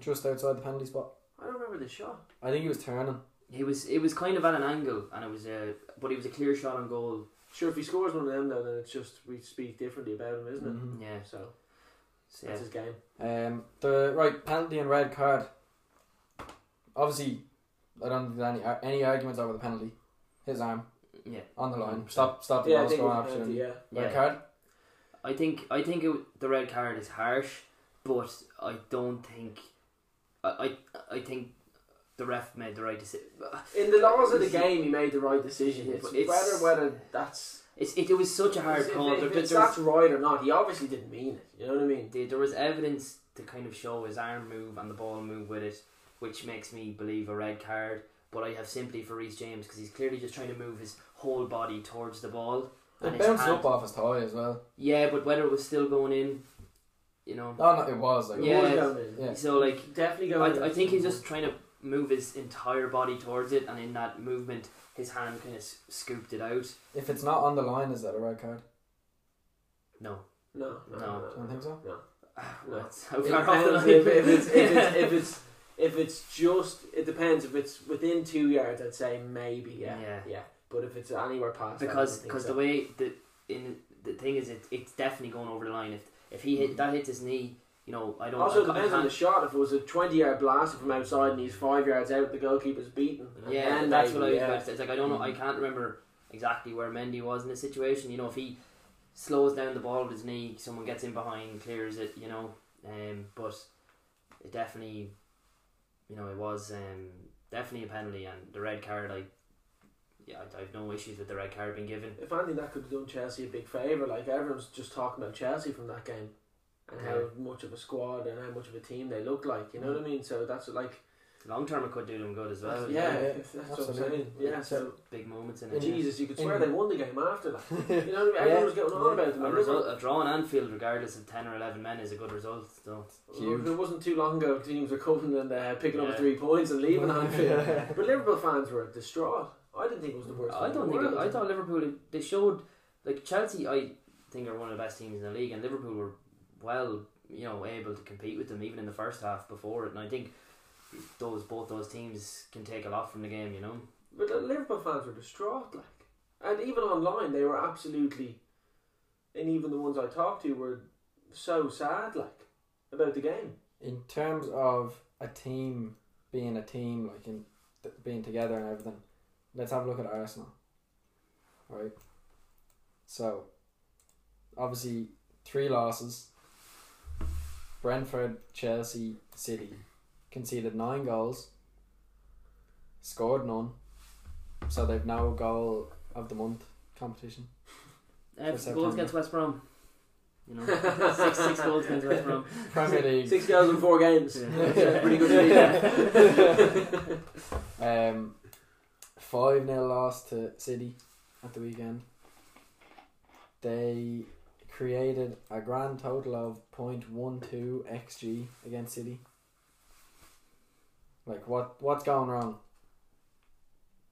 Just outside the penalty spot. I don't remember the shot. I think he was turning. He was it was kind of at an angle, and it was a but it was a clear shot on goal. Sure, if he scores one of them, though, then it's just we speak differently about him, isn't it? Mhm. Yeah, So so, yeah. that's his game. Um, the right penalty and red card. Obviously, I don't think there's any any arguments over the penalty. His arm Yeah, on the line. Stop stop the Yeah, I ball think it going was after penalty, him. yeah. Red Yeah. card. I think I think it, the red card is harsh, but I don't think I I, I think the ref made the right decision. In the laws of the game, he made the right decision. It's, it's- whether whether that's It's it, it was such a hard call. if, if there- it's there was- that's right or not. He obviously didn't mean it. You know what I mean? there, there was evidence to kind of show his arm move and the ball move with it, which makes me believe a red card. But I have sympathy for Reece James because he's clearly just trying to move his whole body towards the ball. It And his bounced hand- up off his thigh as well. Yeah, but whether it was still going in, you know. No, no, it was like It Yeah. was going in. Yeah. So like, Definitely going in. I, I think he's just trying to move his entire body towards it, and in that movement, his hand kind of s- scooped it out. if it's not on the line, is that a red card? No, No, no, No. no. I don't think so. No. well, it's how It off the depends line. if, if it's if it's if it's if it's just it depends if it's within two yards I'd say maybe yeah Yeah. yeah, but if it's anywhere past because because so. the way the in the thing is it it's definitely going over the line. If if he hit that hits his knee, you know I don't. also I, it depends I on the shot if it was a twenty yard blast from outside and he's five yards out the goalkeeper's beaten Yeah, then that's maybe, what I was yeah. about to say. It's like I don't know. I can't remember exactly where Mendy was in this situation. You know, if he slows down the ball with his knee, someone gets in behind, clears it. You know, um, but it definitely, you know, it was um, definitely a penalty and the red card. I yeah, I, I have no issues with the red card being given. if anything that could have done Chelsea a big favour like everyone's just talking about Chelsea from that game and how much of a squad and how much of a team they look like you know what I mean so that's like Long term, it could do them good as well. yeah, yeah, that's what I'm saying yeah so big moments in Yeah. it. Jesus you could swear In- they won the game after that you know what I mean everyone was getting on Yeah. about them A, and result, a draw in Anfield, regardless of ten or eleven men, is a good result. So Huge. It wasn't too long ago teams were coming and uh, picking up Yeah. three points and leaving Anfield. But Liverpool fans were distraught. I didn't think it was the worst. I don't think. It. I thought Liverpool. They showed like Chelsea. I think are one of the best teams in the league, and Liverpool were well, you know, able to compete with them even in the first half before it. And I think those both those teams can take a lot from the game. You know. But the Liverpool fans were distraught, like, and even online they were absolutely, and even the ones I talked to were so sad, like, about the game. In terms of a team being a team, like in th- being together and everything, let's have a look at Arsenal. Right. So, obviously, three losses. Brentford, Chelsea, City conceded nine goals, scored none. So they've now goal of the month competition. Uh, goals September. against West Brom. You know, six six goals against West Brom. Premier League. Six goals in four games. Yeah. That's pretty good. Um, five 0 loss to City at the weekend. They created a grand total of 0.12 xg against City. Like what? What's going wrong?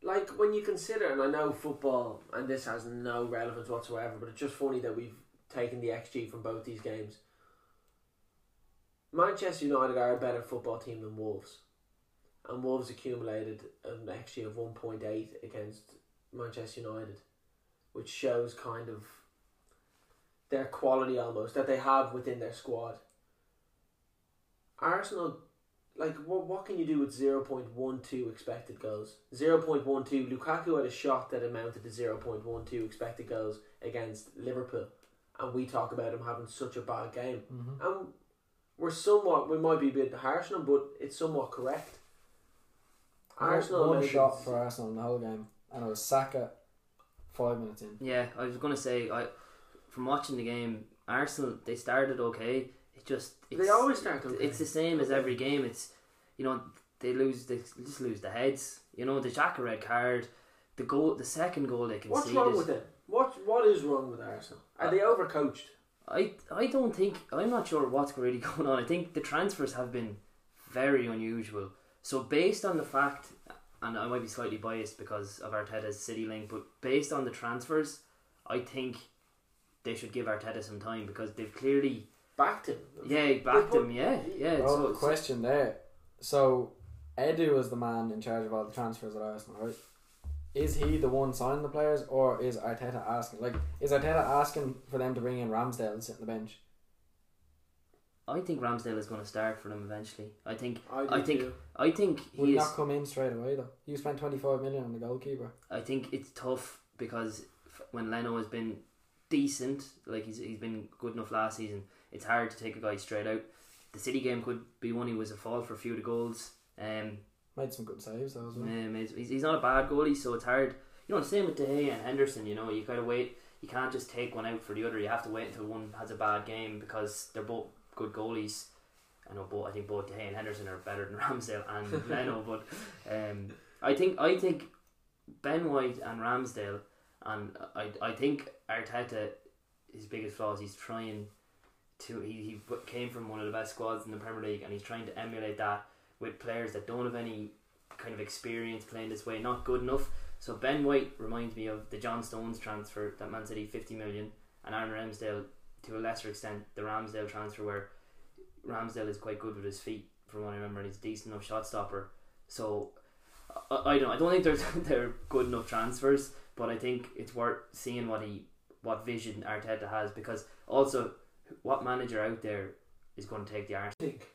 like when you consider, and I know football, and this has no relevance whatsoever, but it's just funny that we've taken the XG from both these games. Manchester United are a better football team than Wolves, and Wolves accumulated an XG of one point eight against Manchester United, which shows kind of their quality almost that they have within their squad. Arsenal like what what can you do with zero point one two expected goals? Zero point one two. Lukaku had a shot that amounted to zero point one two expected goals against Liverpool, and we talk about him having such a bad game. Mm-hmm. And we're somewhat we might be a bit harsh on him, but it's somewhat correct. Arsenal one shot for Arsenal in the whole game, and it was Saka. Five minutes in. Yeah, I was gonna say I, from watching the game, Arsenal they started okay. It just it's, They always start okay. It's the same as every game. It's you know they lose they just lose the heads. You know the Jack red card, the goal the second goal they conceded. What's wrong with it? What what is wrong with Arsenal? Are uh, they overcoached? I I don't think I'm not sure what's really going on. I think the transfers have been very unusual. So based on the fact, and I might be slightly biased because of Arteta's City link, but based on the transfers, I think they should give Arteta some time because they've clearly Backed him. yeah backed him yeah yeah. Well, so, question there. So, Edu was the man in charge of all the transfers at Arsenal, right? Is he the one signing the players, or is Arteta asking? Like, is Arteta asking for them to bring in Ramsdale and sit on the bench? I think Ramsdale is going to start for them eventually. I think I, I think- too. I think he is. not come in straight away though. You spent twenty five million on the goalkeeper. I think it's tough because f- when Leno has been decent, like he's he's been good enough last season, it's hard to take a guy straight out. The City game could be one he was a fall for a few of the goals. Um, Made some good saves though well. um, he's, he's not a bad goalie, so it's hard. You know, same with De Gea and Henderson. You know, you gotta wait. You can't just take one out for the other. You have to wait until one has a bad game because they're both good goalies. I know both. I think both De Gea and Henderson are better than Ramsdale and Leno, but um, I think I think Ben White and Ramsdale, and I I think Arteta, his biggest flaw is he's trying to he, he came from one of the best squads in the Premier League and he's trying to emulate that with players that don't have any kind of experience playing this way, not good enough. So Ben White reminds me of the John Stones transfer that Man City fifty million, and Aaron Ramsdale to a lesser extent the Ramsdale transfer where Ramsdale is quite good with his feet from what I remember and he's a decent enough shot stopper. So I, I don't I don't think there's they're good enough transfers, but I think it's worth seeing what he what vision Arteta has because also what manager out there is going to take the Arsenal. Think.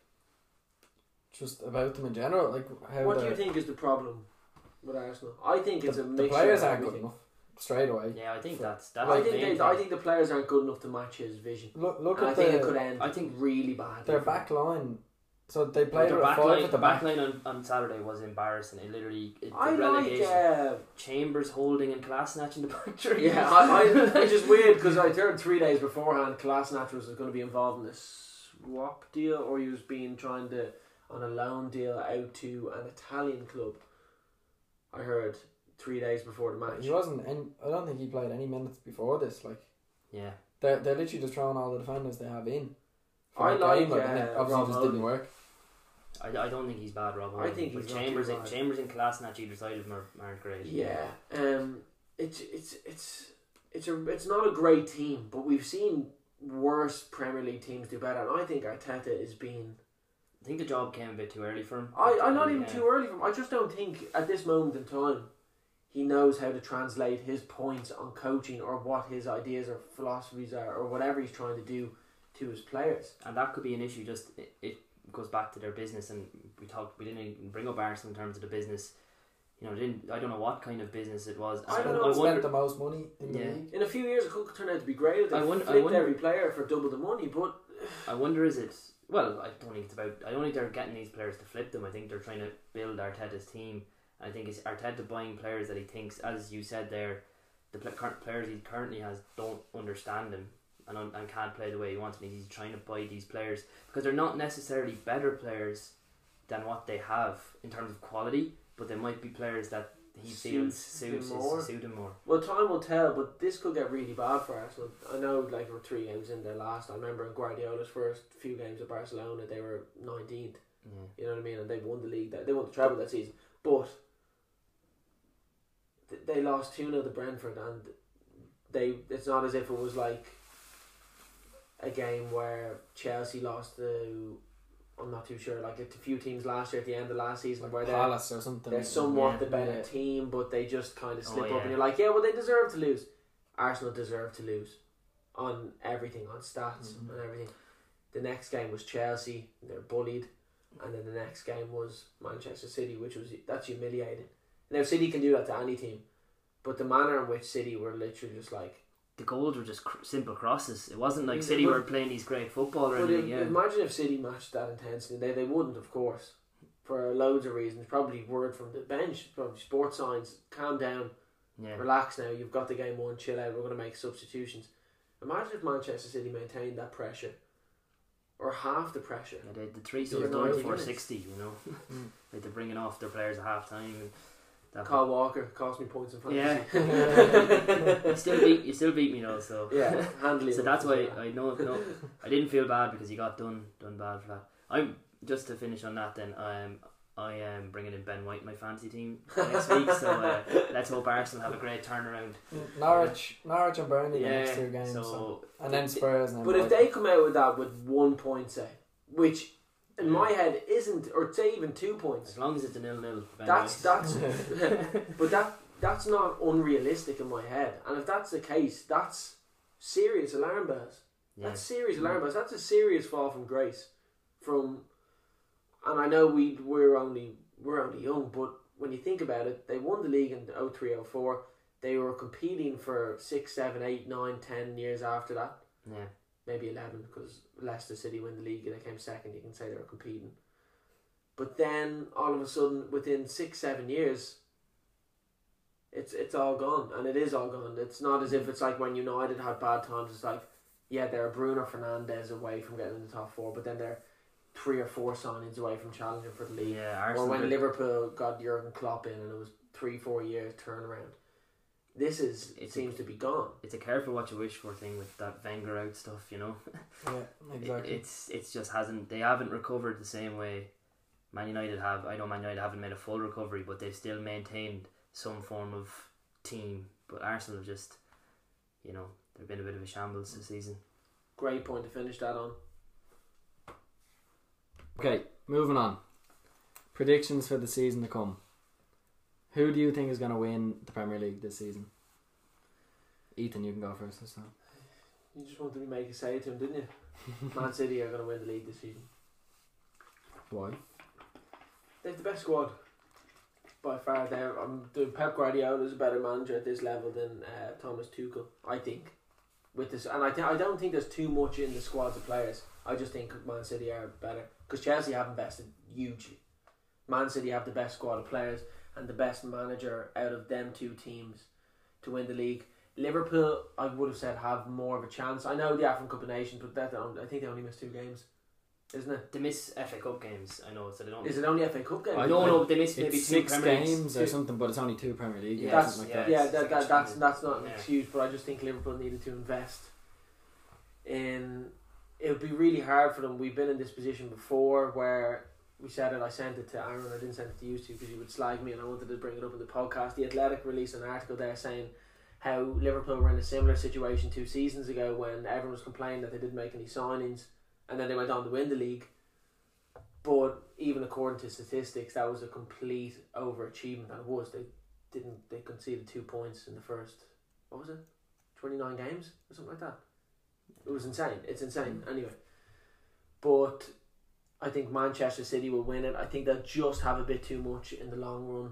Just about them in general, like how What do you think is the problem with Arsenal? I think it's the, a the mixture players aren't good enough straight away. Yeah, I think that's that's I the think main they, I think the players aren't good enough to match his vision. Look, look And I at think the, it could end. I think really bad. their back line. So they played their with back line, the the back. back line on, on Saturday was embarrassing. It literally it, I the like. Uh, Chambers holding and Kolasinac the back three. yeah, I, I, which is weird because I heard three days beforehand, Class was going to be involved in this swap deal, or he was being trying to on a loan deal out to an Italian club. I heard three days before the match. He wasn't. and I don't think he played any minutes before this. Like yeah. they're they're literally just throwing all the defenders they have in. for I that like, game, and it uh, obviously just didn't work. I, I don't think he's bad, Rob. I think but he's Chambers. bad. Chambers and Kolasinac either side of him are, aren't great. Yeah, um, it's it's it's it's a it's not a great team, but we've seen worse Premier League teams do better, and I think Arteta is being. I think the job came a bit too early for him. I I'm not even Yeah. too early for him. I just don't think at this moment in time, he knows how to translate his points on coaching or what his ideas or philosophies are or whatever he's trying to do to his players. and that could be an issue. Just it, it goes back to their business, and we talked. We didn't even bring up Arsenal in terms of the business. You know, didn't I don't know what kind of business it was. I don't know, I Spent wonder. the most money in the Yeah. league. In a few years, it could turn out to be great I wonder- I flipped wonder- every player for double the money, but I wonder is it. Well, I don't think it's about. I don't think they're getting these players to flip them. I think they're trying to build Arteta's team. I think it's Arteta buying players that he thinks, as you said there, the current players he currently has don't understand him and and can't play the way he wants. And he's trying to buy these players because they're not necessarily better players than what they have in terms of quality, but they might be players that he feels Suits suits him more. Well, time will tell, but this could get really bad for Arsenal. I know, like, we're three games in the last. I remember in Guardiola's first few games at Barcelona, they were 19th. Yeah. You know what I mean? And they won the league. That They won the treble that season. But they lost 2 0 to Brentford, and they it's not as if it was like a game where Chelsea lost to. I'm not too sure. Like a few teams last year at the end of last season where Like they're Palace or something. they're somewhat Yeah. the better Yeah. team, but they just kind of Oh, slip up, and you're like, yeah, well, they deserve to lose. Arsenal deserve to lose on everything, on stats Mhm. and everything. The next game was Chelsea, they're bullied, and then the next game was Manchester City, which was that's humiliating. Now City can do that to any team, but the manner in which City were literally just like. The goals were just cr- simple crosses. It wasn't like Mm, City were playing these great football or anything. if, Yeah. imagine if City matched that intensity. They they wouldn't, of course, for loads of reasons. Probably word from the bench, probably sports signs. Calm down. yeah. relax now, you've got the game won, chill out, we're going to make substitutions. Imagine if Manchester City maintained that pressure, or half the pressure. Yeah, they, the three Yeah, subs done 90 for minutes. sixty. You know, Mm. like they're bringing off their players at half time. And that Kyle Walker cost me points in Yeah. fantasy. you still beat you still beat me though. So yeah, handily. so that's why. I know no I didn't feel bad because you got done done bad for that. I'm just to finish on that then. Um, I am bringing in Ben White my fantasy team next week. So uh, let's hope Arsenal have a great turnaround. Norwich, Norwich and Burnley the Yeah. next two games, so. So and then Spurs. And then But if they come out with that with one point, say, which in my head isn't, or say even two points, as long as it's a nil nil, that's that's But that that's not unrealistic in my head. And if that's the case, that's serious alarm bells. Yeah. That's serious alarm bells. That's a serious fall from grace. From, and I know we we're only we're only young, but when you think about it, they won the league in 03, 04. They were competing for six, seven, eight, nine, ten years after that. yeah. Maybe 11 because Leicester City win the league and they came second. You can say they were competing. But then all of a sudden, within six, seven years, it's it's all gone, and it is all gone. It's not as if it's like when United had bad times. It's like, yeah, they're Bruno Fernandes away from getting in the top four, but then they're three or four signings away from challenging for the league. Yeah, Or when Liverpool got Jurgen Klopp in, and it was three, four years turnaround. This is it It's- seems to be gone. it's a careful what you wish for thing with that Wenger out stuff, you know. Yeah, It- exactly. It's it's just hasn't they haven't recovered the same way Man United have. I know Man United haven't made a full recovery, but they've still maintained some form of team. But Arsenal have just, you know, they've been a bit of a shambles this season. Great point to finish that on. Okay, moving on. Predictions for the season to come. Who do you think is going to win the Premier League this season? Ethan, you can go first this time. You just wanted to make a say to him, didn't you? Man City are going to win the league this season. Why? They have the best squad by far. There, um, the Pep Guardiola is a better manager at this level than uh, Thomas Tuchel. I think with this, and I th- I don't think there's too much in the squads of players. I just think Man City are better because Chelsea have invested hugely. Man City have the best squad of players and the best manager out of them two teams to win the league. Liverpool, I would have said, have more of a chance. I know the African Cup of Nations, but that I think they only missed two games, isn't it? They miss FA Cup games, I know, so they don't. Is it only FA Cup games? I don't know. They miss maybe It's two six Premier Leagues. games or something, but it's only two Premier League games, Yeah, That's something like yeah. that. yeah, that, that, that's that's not an Yeah. excuse, but I just think Liverpool needed to invest in. It would be really hard for them. We've been in this position before where we said it. I sent it to Aaron. I didn't send it to you two because you would slag me, and I wanted to bring it up in the podcast. The Athletic released an article there saying how Liverpool were in a similar situation two seasons ago when everyone was complaining that they didn't make any signings, and then they went on to win the league. But even according to statistics, that was a complete overachievement, That it was. They didn't they conceded two points in the first what was it twenty nine games or something like that. It was insane. It's insane. Mm. Anyway, but I think Manchester City will win it. I think they'll just have a bit too much in the long run.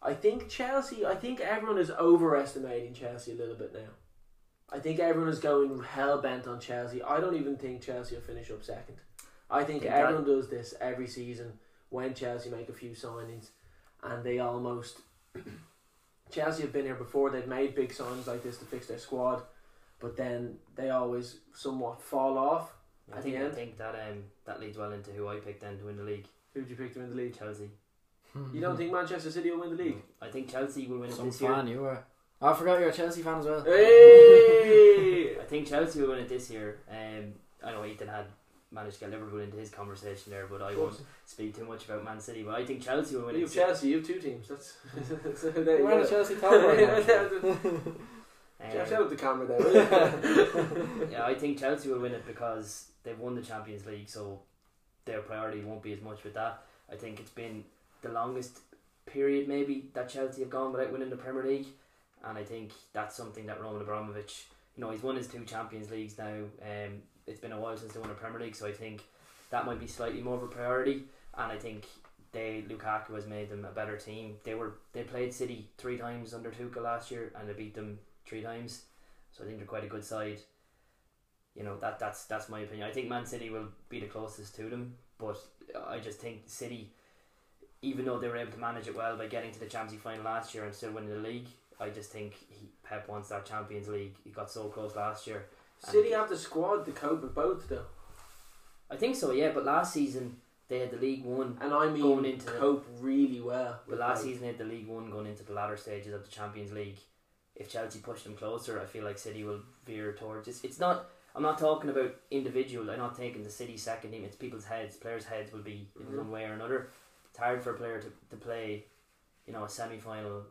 I think Chelsea. I think everyone is overestimating Chelsea a little bit now. I think everyone is going hell bent on Chelsea. I don't even think Chelsea will finish up second. I think, Think that- everyone does this every season when Chelsea make a few signings, and they almost. Chelsea have been here before. They've made big signings like this to fix their squad, but then they always somewhat fall off. I At think the I end? think that um that leads well into who I picked then to win the league. Who'd you pick to win the league? Chelsea. You don't think Manchester City will win the league? I think Chelsea will win it Some this fan year. you were. I forgot you're a Chelsea fan as well. Hey! I think Chelsea will win it this year. Um, I know Ethan had managed to get Liverpool into his conversation there, but I won't speak too much about Man City. But I think Chelsea will win You it. have Chelsea. You have two teams. That's. so there you We're on a go. Chelsea talk right now. Shout out the camera there. yeah, I think Chelsea will win it because they've won the Champions League, so their priority won't be as much with that. I think it's been the longest period maybe that Chelsea have gone without winning the Premier League, and I think that's something that Roman Abramovich, you know, he's won his two Champions Leagues now. Um, it's been a while since they won a Premier League, so I think that might be slightly more of a priority, and I think. They Lukaku has made them a better team. They were they played City three times under Tuchel last year and they beat them three times. So I think they're quite a good side. You know that that's that's my opinion. I think Man City will be the closest to them, but I just think City, even though they were able to manage it well by getting to the Champions League final last year and still winning the league, I just think he, Pep wants that Champions League. He got so close last year. City have the squad to cope with both though, I think so, yeah. But last season they had the League One. and I mean Going into- cope really well. But last season they had the League One going into the latter stages of the Champions League. If Chelsea push them closer, I feel like City will veer towards it's, it's not I'm not talking about individual, I'm not taking the City second team, it's people's heads, players' heads will be in Mhm. one way or another. It's hard for a player to, to play, you know, a semi final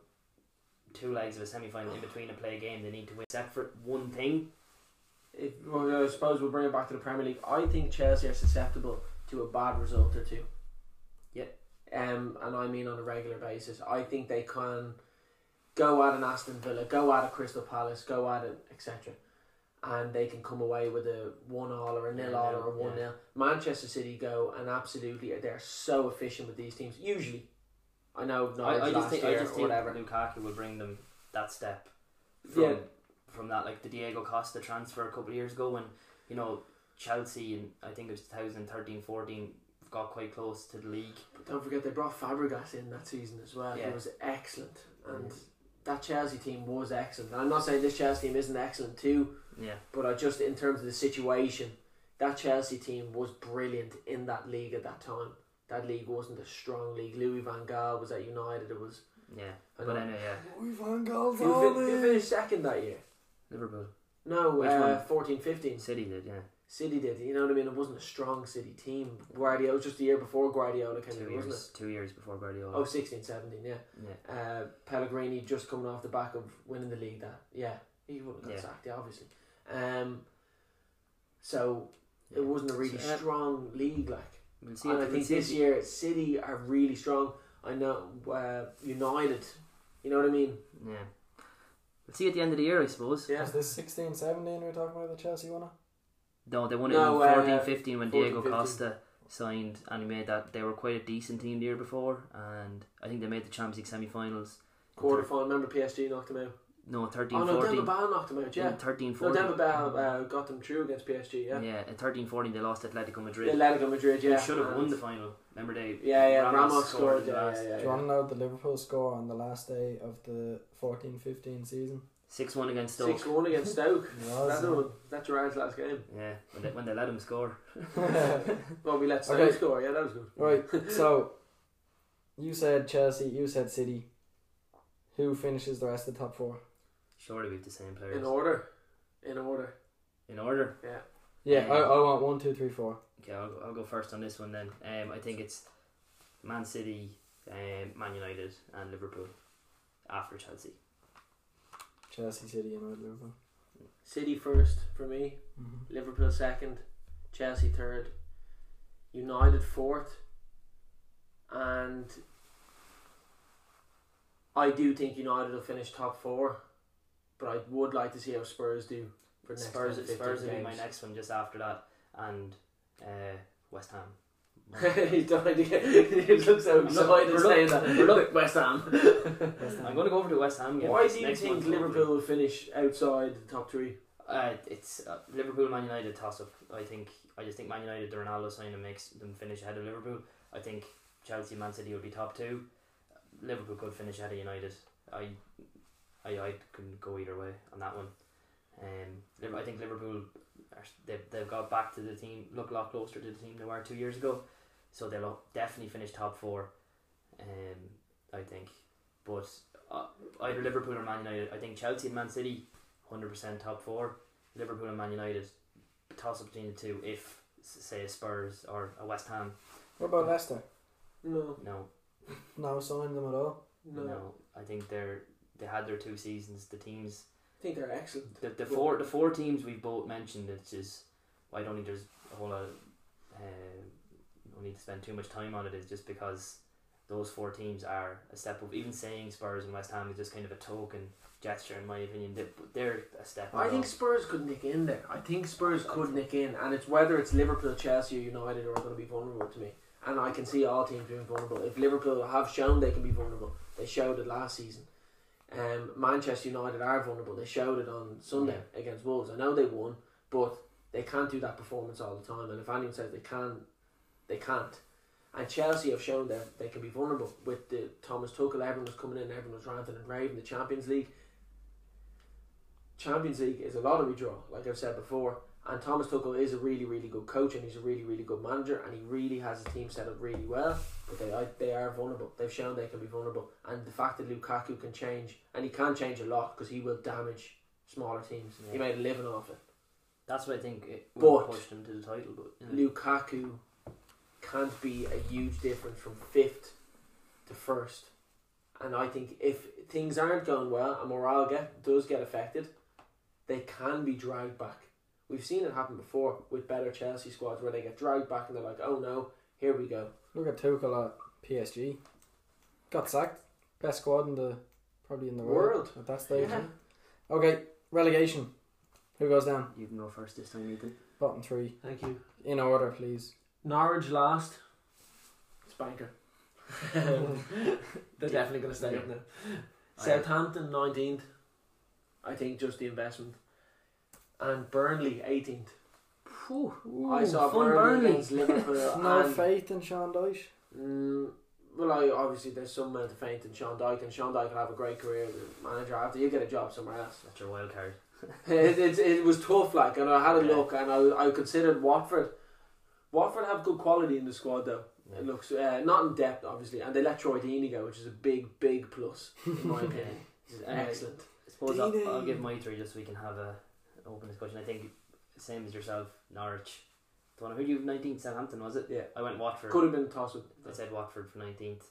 two legs of a semi final in between a play game, they need to win except for one thing. If, well, I suppose we'll bring it back to the Premier League. I think Chelsea are susceptible to a bad result or two. Yeah. Um, and I mean on a regular basis. I think they can go out an Aston Villa, go out at Crystal Palace, go out at etc. and they can come away with a one all or a nil Yeah, all nil, or a one yeah. nil. Manchester City go and absolutely they're so efficient with these teams. Usually, I know I, I just think I just think whatever. Lukaku will bring them that step from Yeah. from that like the Diego Costa transfer a couple of years ago when you know Chelsea in I think it was 2013 14 got quite close to the league. But don't forget they brought Fabregas in that season as well. Yeah. He was excellent, and. That Chelsea team was excellent. And I'm not saying this Chelsea team isn't excellent too, Yeah, but I just in terms of the situation, that Chelsea team was brilliant in that league at that time. That league wasn't a strong league. Louis Van Gaal was at United. It was. yeah. I But know. anyway, yeah, Louis van Gaal's Who, on fin- who finished second that year? Liverpool, No, Which uh, one? 14 15. City did, yeah, City did. You know what I mean? It wasn't a strong City team. Guardiola, it was just the year before Guardiola came two in, wasn't it? years, two years before Guardiola. Oh, 16 17, yeah. yeah, Uh, Pellegrini just coming off the back of winning the league. That yeah, he would have got Yeah. sacked, yeah, obviously. Um, so yeah. it wasn't a really So, uh, strong league, like. We'll see. and I think see this the- year City are really strong. I know uh, United. You know what I mean? Yeah, we'll see at the end of the year, I suppose. Yeah. Was this 16, 17 we're talking about the Chelsea winner? No, they won it No, in uh, 14 15 when 14, Diego 15. Costa signed and he made that. They were quite a decent team the year before, and I think they made the Champions League semi finals. Quarter final. Remember PSG knocked them out. No, 13 oh no, 14. Demba Ba knocked them out. Yeah. In 13 No, 14. Demba uh, got them through against PSG. Yeah. yeah. in 13 14, they lost Atletico Madrid. Atletico Madrid. They Yeah. should have and- won the final. Remember they. Yeah, yeah. Ramos, Ramos scored. in the yeah, last- yeah, yeah, Do you want to know the Liverpool score on the last day of the 14 15 season? 6 1 against Stoke. Six one against Stoke. It was, That's. That's Gerrard's last game. Yeah, when they, when they let him score. Well, we let Stoke Okay. score. Yeah, that was good. Right, so you said Chelsea, you said City. Who finishes the rest of the top four? Surely we've the same players. In order. In order. In order. Yeah, Um, I, I want one, two, three, four. Okay, I'll, go- I'll go first on this one then. Um, I think it's Man City, um, Man United, and Liverpool after Chelsea. Chelsea, City, United, Liverpool. City first for me. Mm-hmm. Liverpool second. Chelsea third. United fourth. And I do think United will finish top four, but I would like to see how Spurs do for the next Spurs, Spurs will be my next one just after that, and uh, West Ham. He's dying to get. He looks so excited not- we're saying that. we're not- Look, West Ham. I'm going to go over to West Ham. Game Why next- do you next think month, Liverpool hopefully. will finish outside the top three? Uh, it's uh, Liverpool, Man United toss up. I think. I just think Man United, the Ronaldo signing makes them finish ahead of Liverpool. I think Chelsea, Man City will be top two. Liverpool could finish ahead of United. I, I, I can go either way on that one. Um, I think Liverpool, are, they've they've got back to the team, look a lot closer to the team they were two years ago. So they'll definitely finish top four. Um, I think, but uh, either Liverpool or Man United. I think Chelsea and Man City, hundred percent top four. Liverpool and Man United, toss up between the two. If say a Spurs or a West Ham, What about Leicester? No, no, No sign of them at all. no. no. I think they're they had their two seasons. The teams, I think they're excellent. the, the four the four teams we've both mentioned. It's just I don't think there's a whole lot. Of, uh, don't need to spend too much time on it. Is just because those four teams are a step up. Even saying Spurs and West Ham is just kind of a token gesture, in my opinion. They're a step. I think. Spurs could nick in there. I think Spurs could nick in, and it's whether it's Liverpool, Chelsea, or United are going to be vulnerable to me. And I can see all teams being vulnerable. If Liverpool have shown they can be vulnerable, they showed it last season. Um, Manchester United are vulnerable. They showed it on Sunday against Wolves. I know they won, but they can't do that performance all the time. And if anyone says they can, they can't. And Chelsea have shown that they can be vulnerable with the Thomas Tuchel. Everyone was coming in, everyone was ranting and raving. The Champions League. Champions League is a lottery draw, like I've said before. And Thomas Tuchel is a really, really good coach, and he's a really, really good manager, and he really has his team set up really well. But they, I, they are vulnerable. They've shown they can be vulnerable, and the fact that Lukaku can change, and he can change a lot because he will damage smaller teams. He made a living off it. That's what I think it But- would push them to the title. But you know. Lukaku can't be a huge difference from fifth to first. And I think if things aren't going well and morale get does get affected, they can be dragged back. We've seen it happen before with better Chelsea squads where they get dragged back and they're like, oh no, here we go. Look at Tuchel at PSG. Got sacked. Best squad in the probably in the world, World. at that stage. Yeah. Okay, relegation. Who goes down? You can go first this time, Ethan. Bottom three. Thank you. In order, please. Norwich last. Spanker. They're definitely going to stay up now. Southampton 19th. I think just the investment. And Burnley 18th. I saw fun Burnley, Burnley. against Liverpool. No and, faith in Sean Dyche. mm, well, I, obviously there's some amount of faith in Sean Dyche, and Sean Dyche will have a great career as a manager after you get a job somewhere else. That's your wild card. it, it, it was tough, like, and I had a Yeah. look, and I, I considered Watford. Watford have good quality in the squad, though. Yeah. It looks uh, not in depth, obviously, and they let Troy Deeney go, which is a big, big plus in my opinion. Excellent. I suppose I'll, I'll give my three just so we can have a an open discussion. I think same as yourself, Norwich. The one who do you have 19th Southampton was it? Yeah, I went Watford. could have been a toss up. I said Watford for 19th.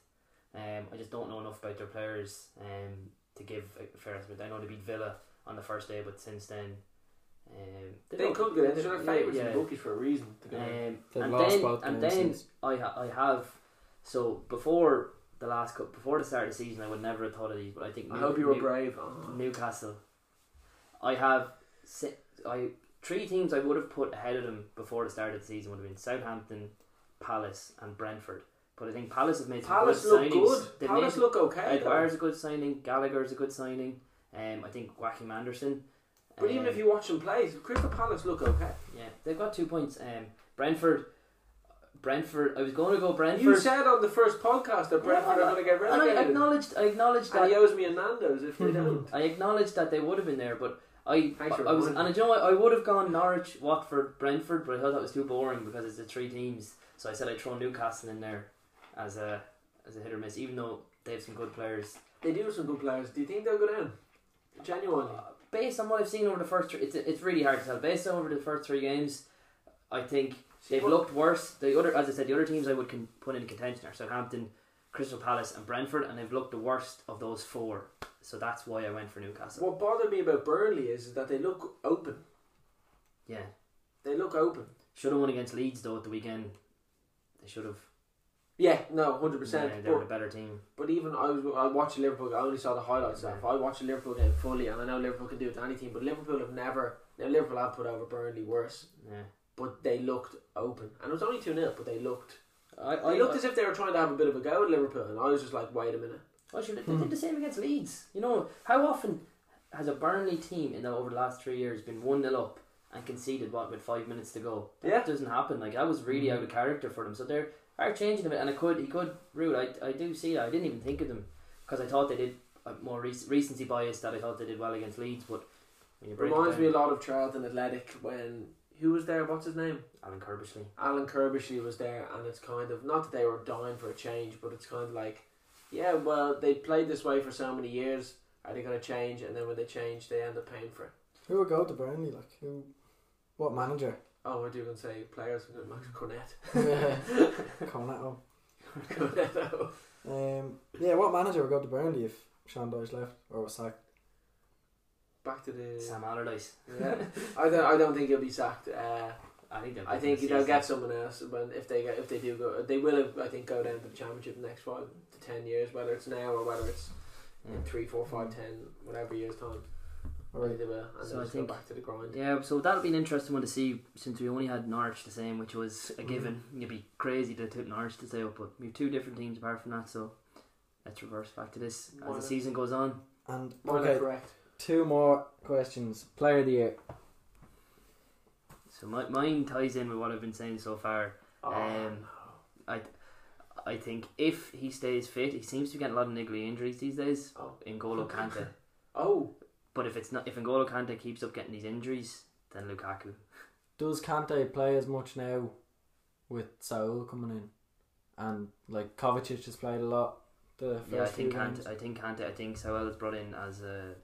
Um, I just don't know enough about their players um, to give a fair estimate. I know they beat Villa on the first day, but since then, um, They don't- could get in. They're yeah, favourites yeah. in bookies for a reason. To go in. Um, and then, and then. I ha- I have so before the last cup before the start of the season I would never have thought of these, but I think I New- hope you were New- brave. Oh. Newcastle. I have si- I three teams I would have put ahead of them before the start of the season would have been Southampton, Palace, and Brentford. But I think Palace have made some Palace good look signings. good. They've Palace made, look okay. though. Aguilar's a good signing. Gallagher's a good signing. Um, I think Joachim Andersen. But even Um, if you watch them play, Crystal Palace look okay. yeah, they've got two points. Um, Brentford. Brentford. I was going to go Brentford. You said on the first podcast that Brentford Yeah, are going to get relegated. and I acknowledged. I acknowledged that. And he owes me a Nando's if they don't. I acknowledged that they would have been there, but I, for I was, and you know what, I would have gone Norwich, Watford, Brentford, but I thought that was too boring because it's the three teams. So I said I'd throw Newcastle in there as a as a hit or miss, even though they have some good players. They do have some good players. Do you think they'll go down? Genuinely. Uh, Based on what I've seen over the first, three, it's it's really hard to tell. Based on over the first three games, I think they've looked worse. The other, as I said, the other teams I would con- put in contention are Southampton, Crystal Palace, and Brentford, and they've looked the worst of those four. So that's why I went for Newcastle. What bothered me about Burnley is, is that they look open. Yeah, They look open. should have won against Leeds though at the weekend. They should have. Yeah, no, hundred percent. they were But the better team. but even I was I watched Liverpool. I only saw the highlights. Yeah. Of. I watched the Liverpool game fully, and I know Liverpool can do it to any team. But Liverpool have never. Now Liverpool have put over Burnley worse, Yeah, but they looked open, and it was only two 0 But they looked. I, They looked as if they were trying to have a bit of a go at Liverpool, and I was just like, wait a minute. I should, they did the same against Leeds. You know how often has a Burnley team in the over the last three years been one 0 up and conceded what with five minutes to go? That Yeah. doesn't happen. Like that was really mm-hmm. out of character for them. So they're are changing a bit, and I could he could rule. I, I do see that. I didn't even think of them because I thought they did uh, more rec- recency bias that I thought they did well against Leeds, but when you it Reminds down, me a lot of Charlton Athletic when who was there? What's his name? Alan Curbishley. Alan Curbishley was there, and it's kind of not that they were dying for a change, but it's kind of like, yeah, well, they played this way for so many years. Are they going to change? And then when they change, they end up paying for it. Who would go to Burnley? Like who? What manager? Oh, I do going to say players. Max Cornet. Cornetto. Cornet. Um, yeah, what manager would go to Burnley if Sean Dyche left or was sacked? Back to the. Sam Allardyce. Yeah, I don't. I don't think he'll be sacked. Uh, I think they'll I get think this they'll season. get someone else when if they get if they do go. They will. I think go down to the championship the next five to ten years, whether it's now or whether it's in three, four, five, ten, whatever years time. I Right. they will, and So they'll I think- go back to the grind. Yeah, so that'll be an interesting one to see since we only had Norwich the same, which was a given. It'd be crazy to tip Norwich to stay up, but we have two different teams apart from that, so let's reverse back to this as Why the season goes on. And More okay, correct. two more questions. Player of the year. So my, mine ties in with what I've been saying so far. Oh, Um, I I think if he stays fit, he seems to be getting a lot of niggly injuries these days. Oh. N'Golo Kante. oh, But if it's not, if N'Golo Kante keeps up getting these injuries, then Lukaku. Does Kante play as much now with Saul coming in? And like Kovacic has played a lot the first Yeah, I think games. I think Kante. I think Saul is brought in as a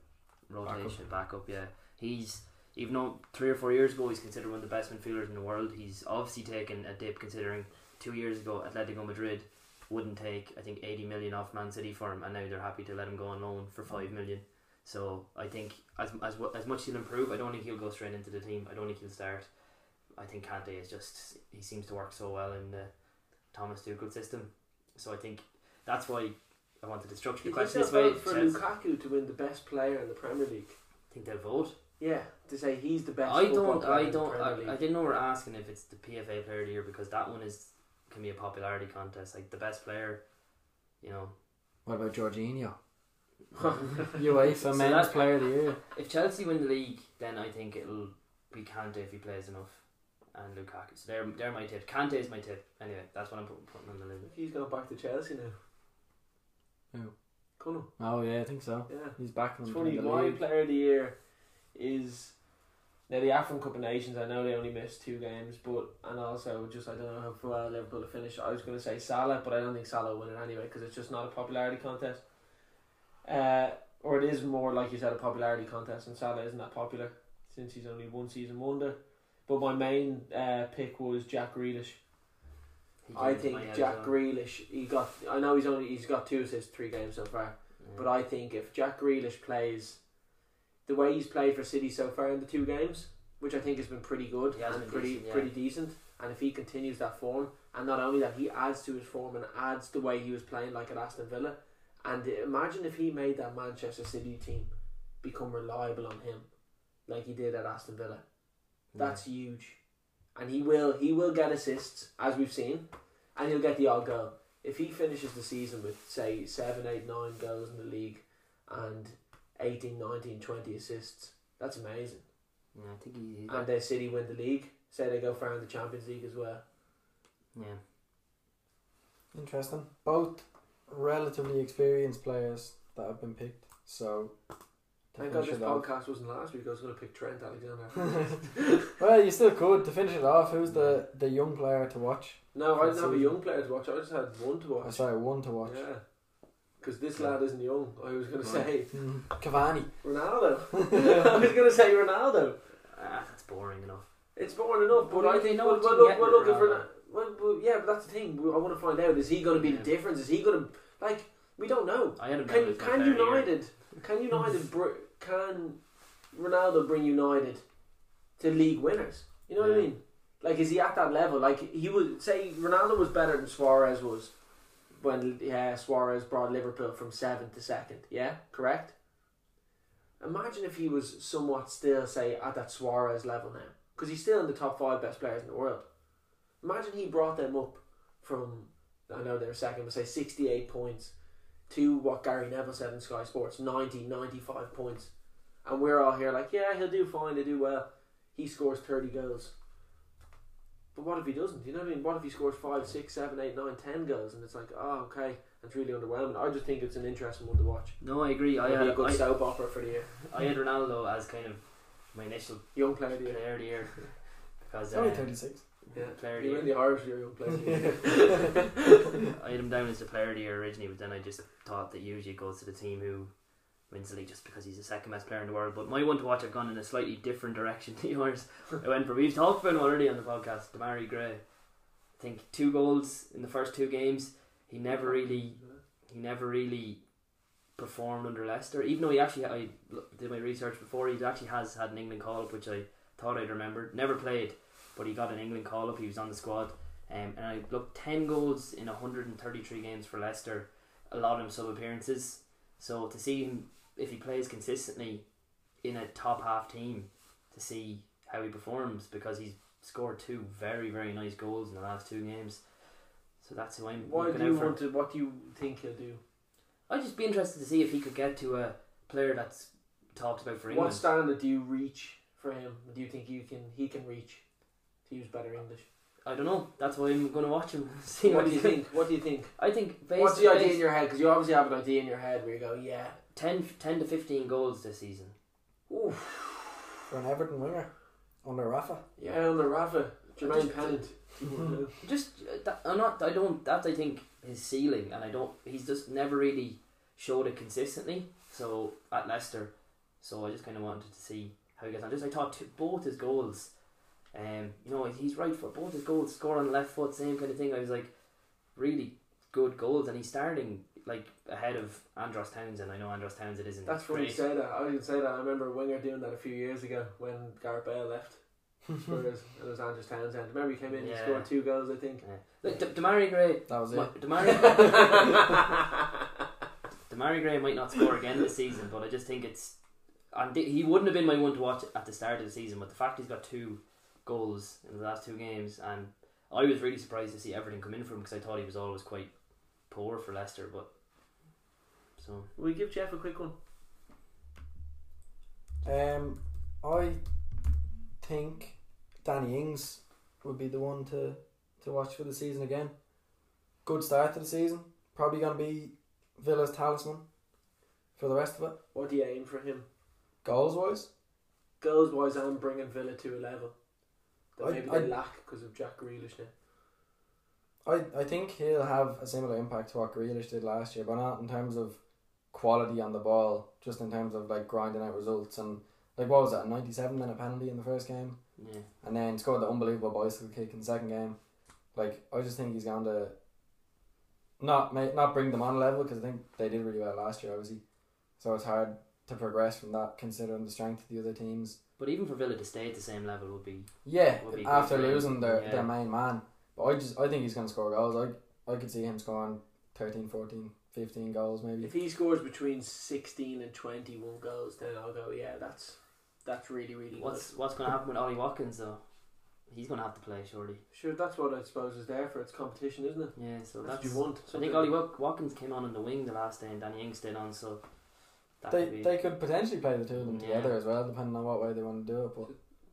rotation backup. Yeah, he's even though three or four years ago he's considered one of the best midfielders in the world. He's obviously taken a dip considering two years ago Atletico Madrid wouldn't take I think eighty million off Man City for him, and now they're happy to let him go on loan for oh. five million. So I think as as as much he'll improve, I don't think he'll go straight into the team. I don't think he'll start. I think Kante is just he seems to work so well in the Thomas Tuchel system. So I think that's why I wanted to structure the you think question this way. for Chelsea- Lukaku to win the best player in the Premier League? I think they'll vote. Yeah, to say he's the best. I don't. player I don't. I, League. I didn't know we're asking if it's the PFA Player of the Year because that one is can be a popularity contest. Like the best player, you know. What about Jorginho? UEFA So Men's that- Player of the Year. If Chelsea win the league, then I think it'll be Kante if he plays enough, and Lukaku. So they're they're my tip. Kante is my tip. Anyway, that's what I'm putting, putting on the list. He's going back to Chelsea now. Who? Cunham. Oh yeah, I think so. Yeah. He's back in It's the funny. the My league. player of the year is now the African Cup of Nations. I know they only missed two games, but and also just I don't know how well Liverpool will finish. I was going to say Salah, but I don't think Salah will win it anyway because it's just not a popularity contest. Uh, or it is more like you said a popularity contest, and Salah isn't that popular since he's only one season wonder. But my main uh, pick was Jack Grealish. I think Jack as. Grealish. He got. I know he's only he's got two assists, three games so far. Yeah. But I think if Jack Grealish plays the way he's played for City so far in the two games, which I think has been pretty good He has and been pretty decent, yeah. pretty decent, and if he continues that form, and not only that, he adds to his form and adds the way he was playing like at Aston Villa, and imagine if he made that Manchester City team become reliable on him, like he did at Aston Villa. That's huge, and he will he will get assists as we've seen, and he'll get the odd goal. If he finishes the season with say seven, eight, nine goals in the league, and 18, 19, 20 assists, that's amazing. Yeah, I think he. he And their City win the league. Say they go far in the Champions League as well. yeah. Interesting. Both relatively experienced players that have been picked. So. Thank God this off- podcast wasn't last week. I was going to pick Trent Alexander. well, you still could. To finish it off, who's the, the young player to watch? no, I didn't have a young player to watch. I just had one to Oh, watch. sorry, one to watch. Yeah. Because this lad isn't young. I was going to Right. say Mm, Cavani. Ronaldo. I was going to say Ronaldo. Ah, that's boring enough. It's boring enough, but Well, I you think know well, what well, you look, get well, with look if Ronaldo. Ronaldo, well, well, yeah, but that's the thing. I want to find out: is he going to be the difference? Is he going to like? We don't know. I had down Can can. United? Can United? br- can Ronaldo bring United to league winners? You know what I mean? Like, is he at that level? Like, he would say Ronaldo was better than Suarez was when yeah, Suarez brought Liverpool from seventh to second. Yeah, correct. Imagine if he was somewhat still, say, at that Suarez level now, because he's still in the top five best players in the world. Imagine he brought them up from, I know they're second, but say 68 points to what Gary Neville said in Sky Sports 90, 95 points. And we're all here like, yeah, he'll do fine, he'll do well. He scores 30 goals. But what if he doesn't? You know what I mean? What if he scores 5, 6, 7, 8, 9, 10 goals? And it's like, oh, okay, that's really underwhelming. I just think it's an interesting one to watch. No, I agree. I had, a good I, soap opera for the year. I had Ronaldo as kind of my initial Young player of the year. player of the year because It's only uh, 36. Yeah. player of the You win year. the Irish year, young player of the year. I had him down as the player of the year originally, but then I just thought that usually it goes to the team who wins the league just because he's the second best player in the world. But my one to watch, I've gone in a slightly different direction to yours. I went for we've talked about him already on the podcast. Demarai Gray, I think two goals in the first two games. He never really, he never really performed under Leicester. Even though he actually, I did my research before. He actually has had an England call up, which I thought I'd remembered. Never played, but he got an England call up. He was on the squad. Um, and I looked 10 goals in 133 games for Leicester, a lot of them sub appearances. So to see him, if he plays consistently in a top half team, to see how he performs because he's scored two very, very nice goals in the last two games. So that's who I'm Why do you want to? What do you think he'll do? I'd just be interested to see if he could get to a player that's talked about for England. What standard do you reach for him? Do you think you can? He can reach to use better English. I don't know. That's why I'm going to watch him. See What do you think? What do you think? I think based What's the idea in your head? Because you obviously have an idea in your head where you go, yeah, 10, 10 to 15 goals this season. oof, For an Everton winger. Under Rafa. yeah, on the Rafa, Jermaine Just- Pennant. Just uh, that, I'm not. I don't. That's I think his ceiling, and I don't. He's just never really showed it consistently. So at Leicester, so I just kind of wanted to see how he gets on. Just I thought t- both his goals, um, you know, he's right foot, both his goals. Score on the left foot, same kind of thing. I was like, really good goals, and he's starting like ahead of Andros Townsend. I know Andros Townsend isn't. That's funny you great. say that. I didn't say that. I remember Winger doing that a few years ago when Gareth Bale left Spurs it was Andros Townsend. Remember he came in, Yeah. he scored two goals, I think. Look, D- Demarai Gray. That was Ma- it. Demarai, Demarai Gray might not score again this season, but I just think it's and he wouldn't have been my one to watch at the start of the season, but the fact he's got two goals in the last two games, and I was really surprised to see everything come in for him because I thought he was always quite poor for Leicester, but so Will we give Jeff a quick one? Um, I think Danny Ings would be the one to, to watch for the season again. Good start to the season. Probably going to be Villa's talisman for the rest of it. What do you aim for him? Goals wise, Goals wise, I'm bringing Villa to a level that I- maybe I- they lack because of Jack Grealish now. I, I think he'll have a similar impact to what Grealish did last year, but not in terms of quality on the ball, just in terms of like grinding out results and like what was that, a ninety seven minute penalty in the first game? yeah. and then scored the unbelievable bicycle kick in the second game. Like I just think he's going to not make, not bring them on a level because I think they did really well last year, obviously. So it's hard to progress from that considering the strength of the other teams. But even for Villa to stay at the same level would be Yeah, Would be after good losing their, Yeah. their main man, but I just I think he's going to score goals. I I could see him scoring 13, 14, 15 goals maybe. If he scores between 16 and 21 goals, then I'll go, yeah, that's that's really, really what's what's going to happen with Ollie Watkins though. He's going to have to play surely. Sure, that's what I suppose is there for. It's competition, isn't it? Yeah, so That's, that's. what you want. So I think Ollie Watkins came on in the wing the last day, and Danny Ings stayed on. So that They could be. they could potentially play the two of them Yeah. together as well, depending on what way they want to do it. But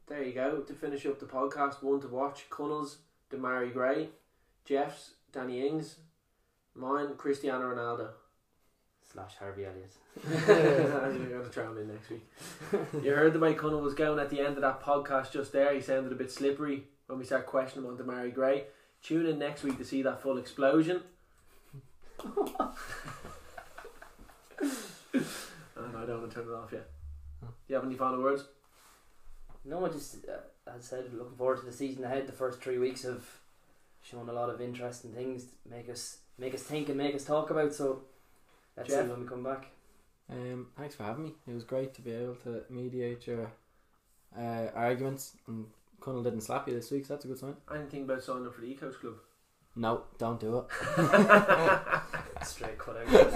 There you go. To finish up the podcast, one to watch: Conall's Demarai Gray, Jeff's Danny Ings, mine Cristiano Ronaldo. slash Harvey Elliott. I'm going to throw him in next week. You heard the way Cunnell was going at the end of that podcast just there. He sounded a bit slippery when we start questioning him on Demarai Gray. Tune in next week to see that full explosion. and I don't want to turn it off yet. Do you have any final words? No, I just uh, as I said, looking forward to the season ahead. The first three weeks have shown a lot of interesting things, to make us make us think and make us talk about. So let's Jeff? see when we come back. Um, thanks for having me. It was great to be able to mediate your uh, arguments. And Conall didn't slap you this week, so that's a good sign. Anything about signing up for the Ecos Club? No, don't do it. Straight cut out.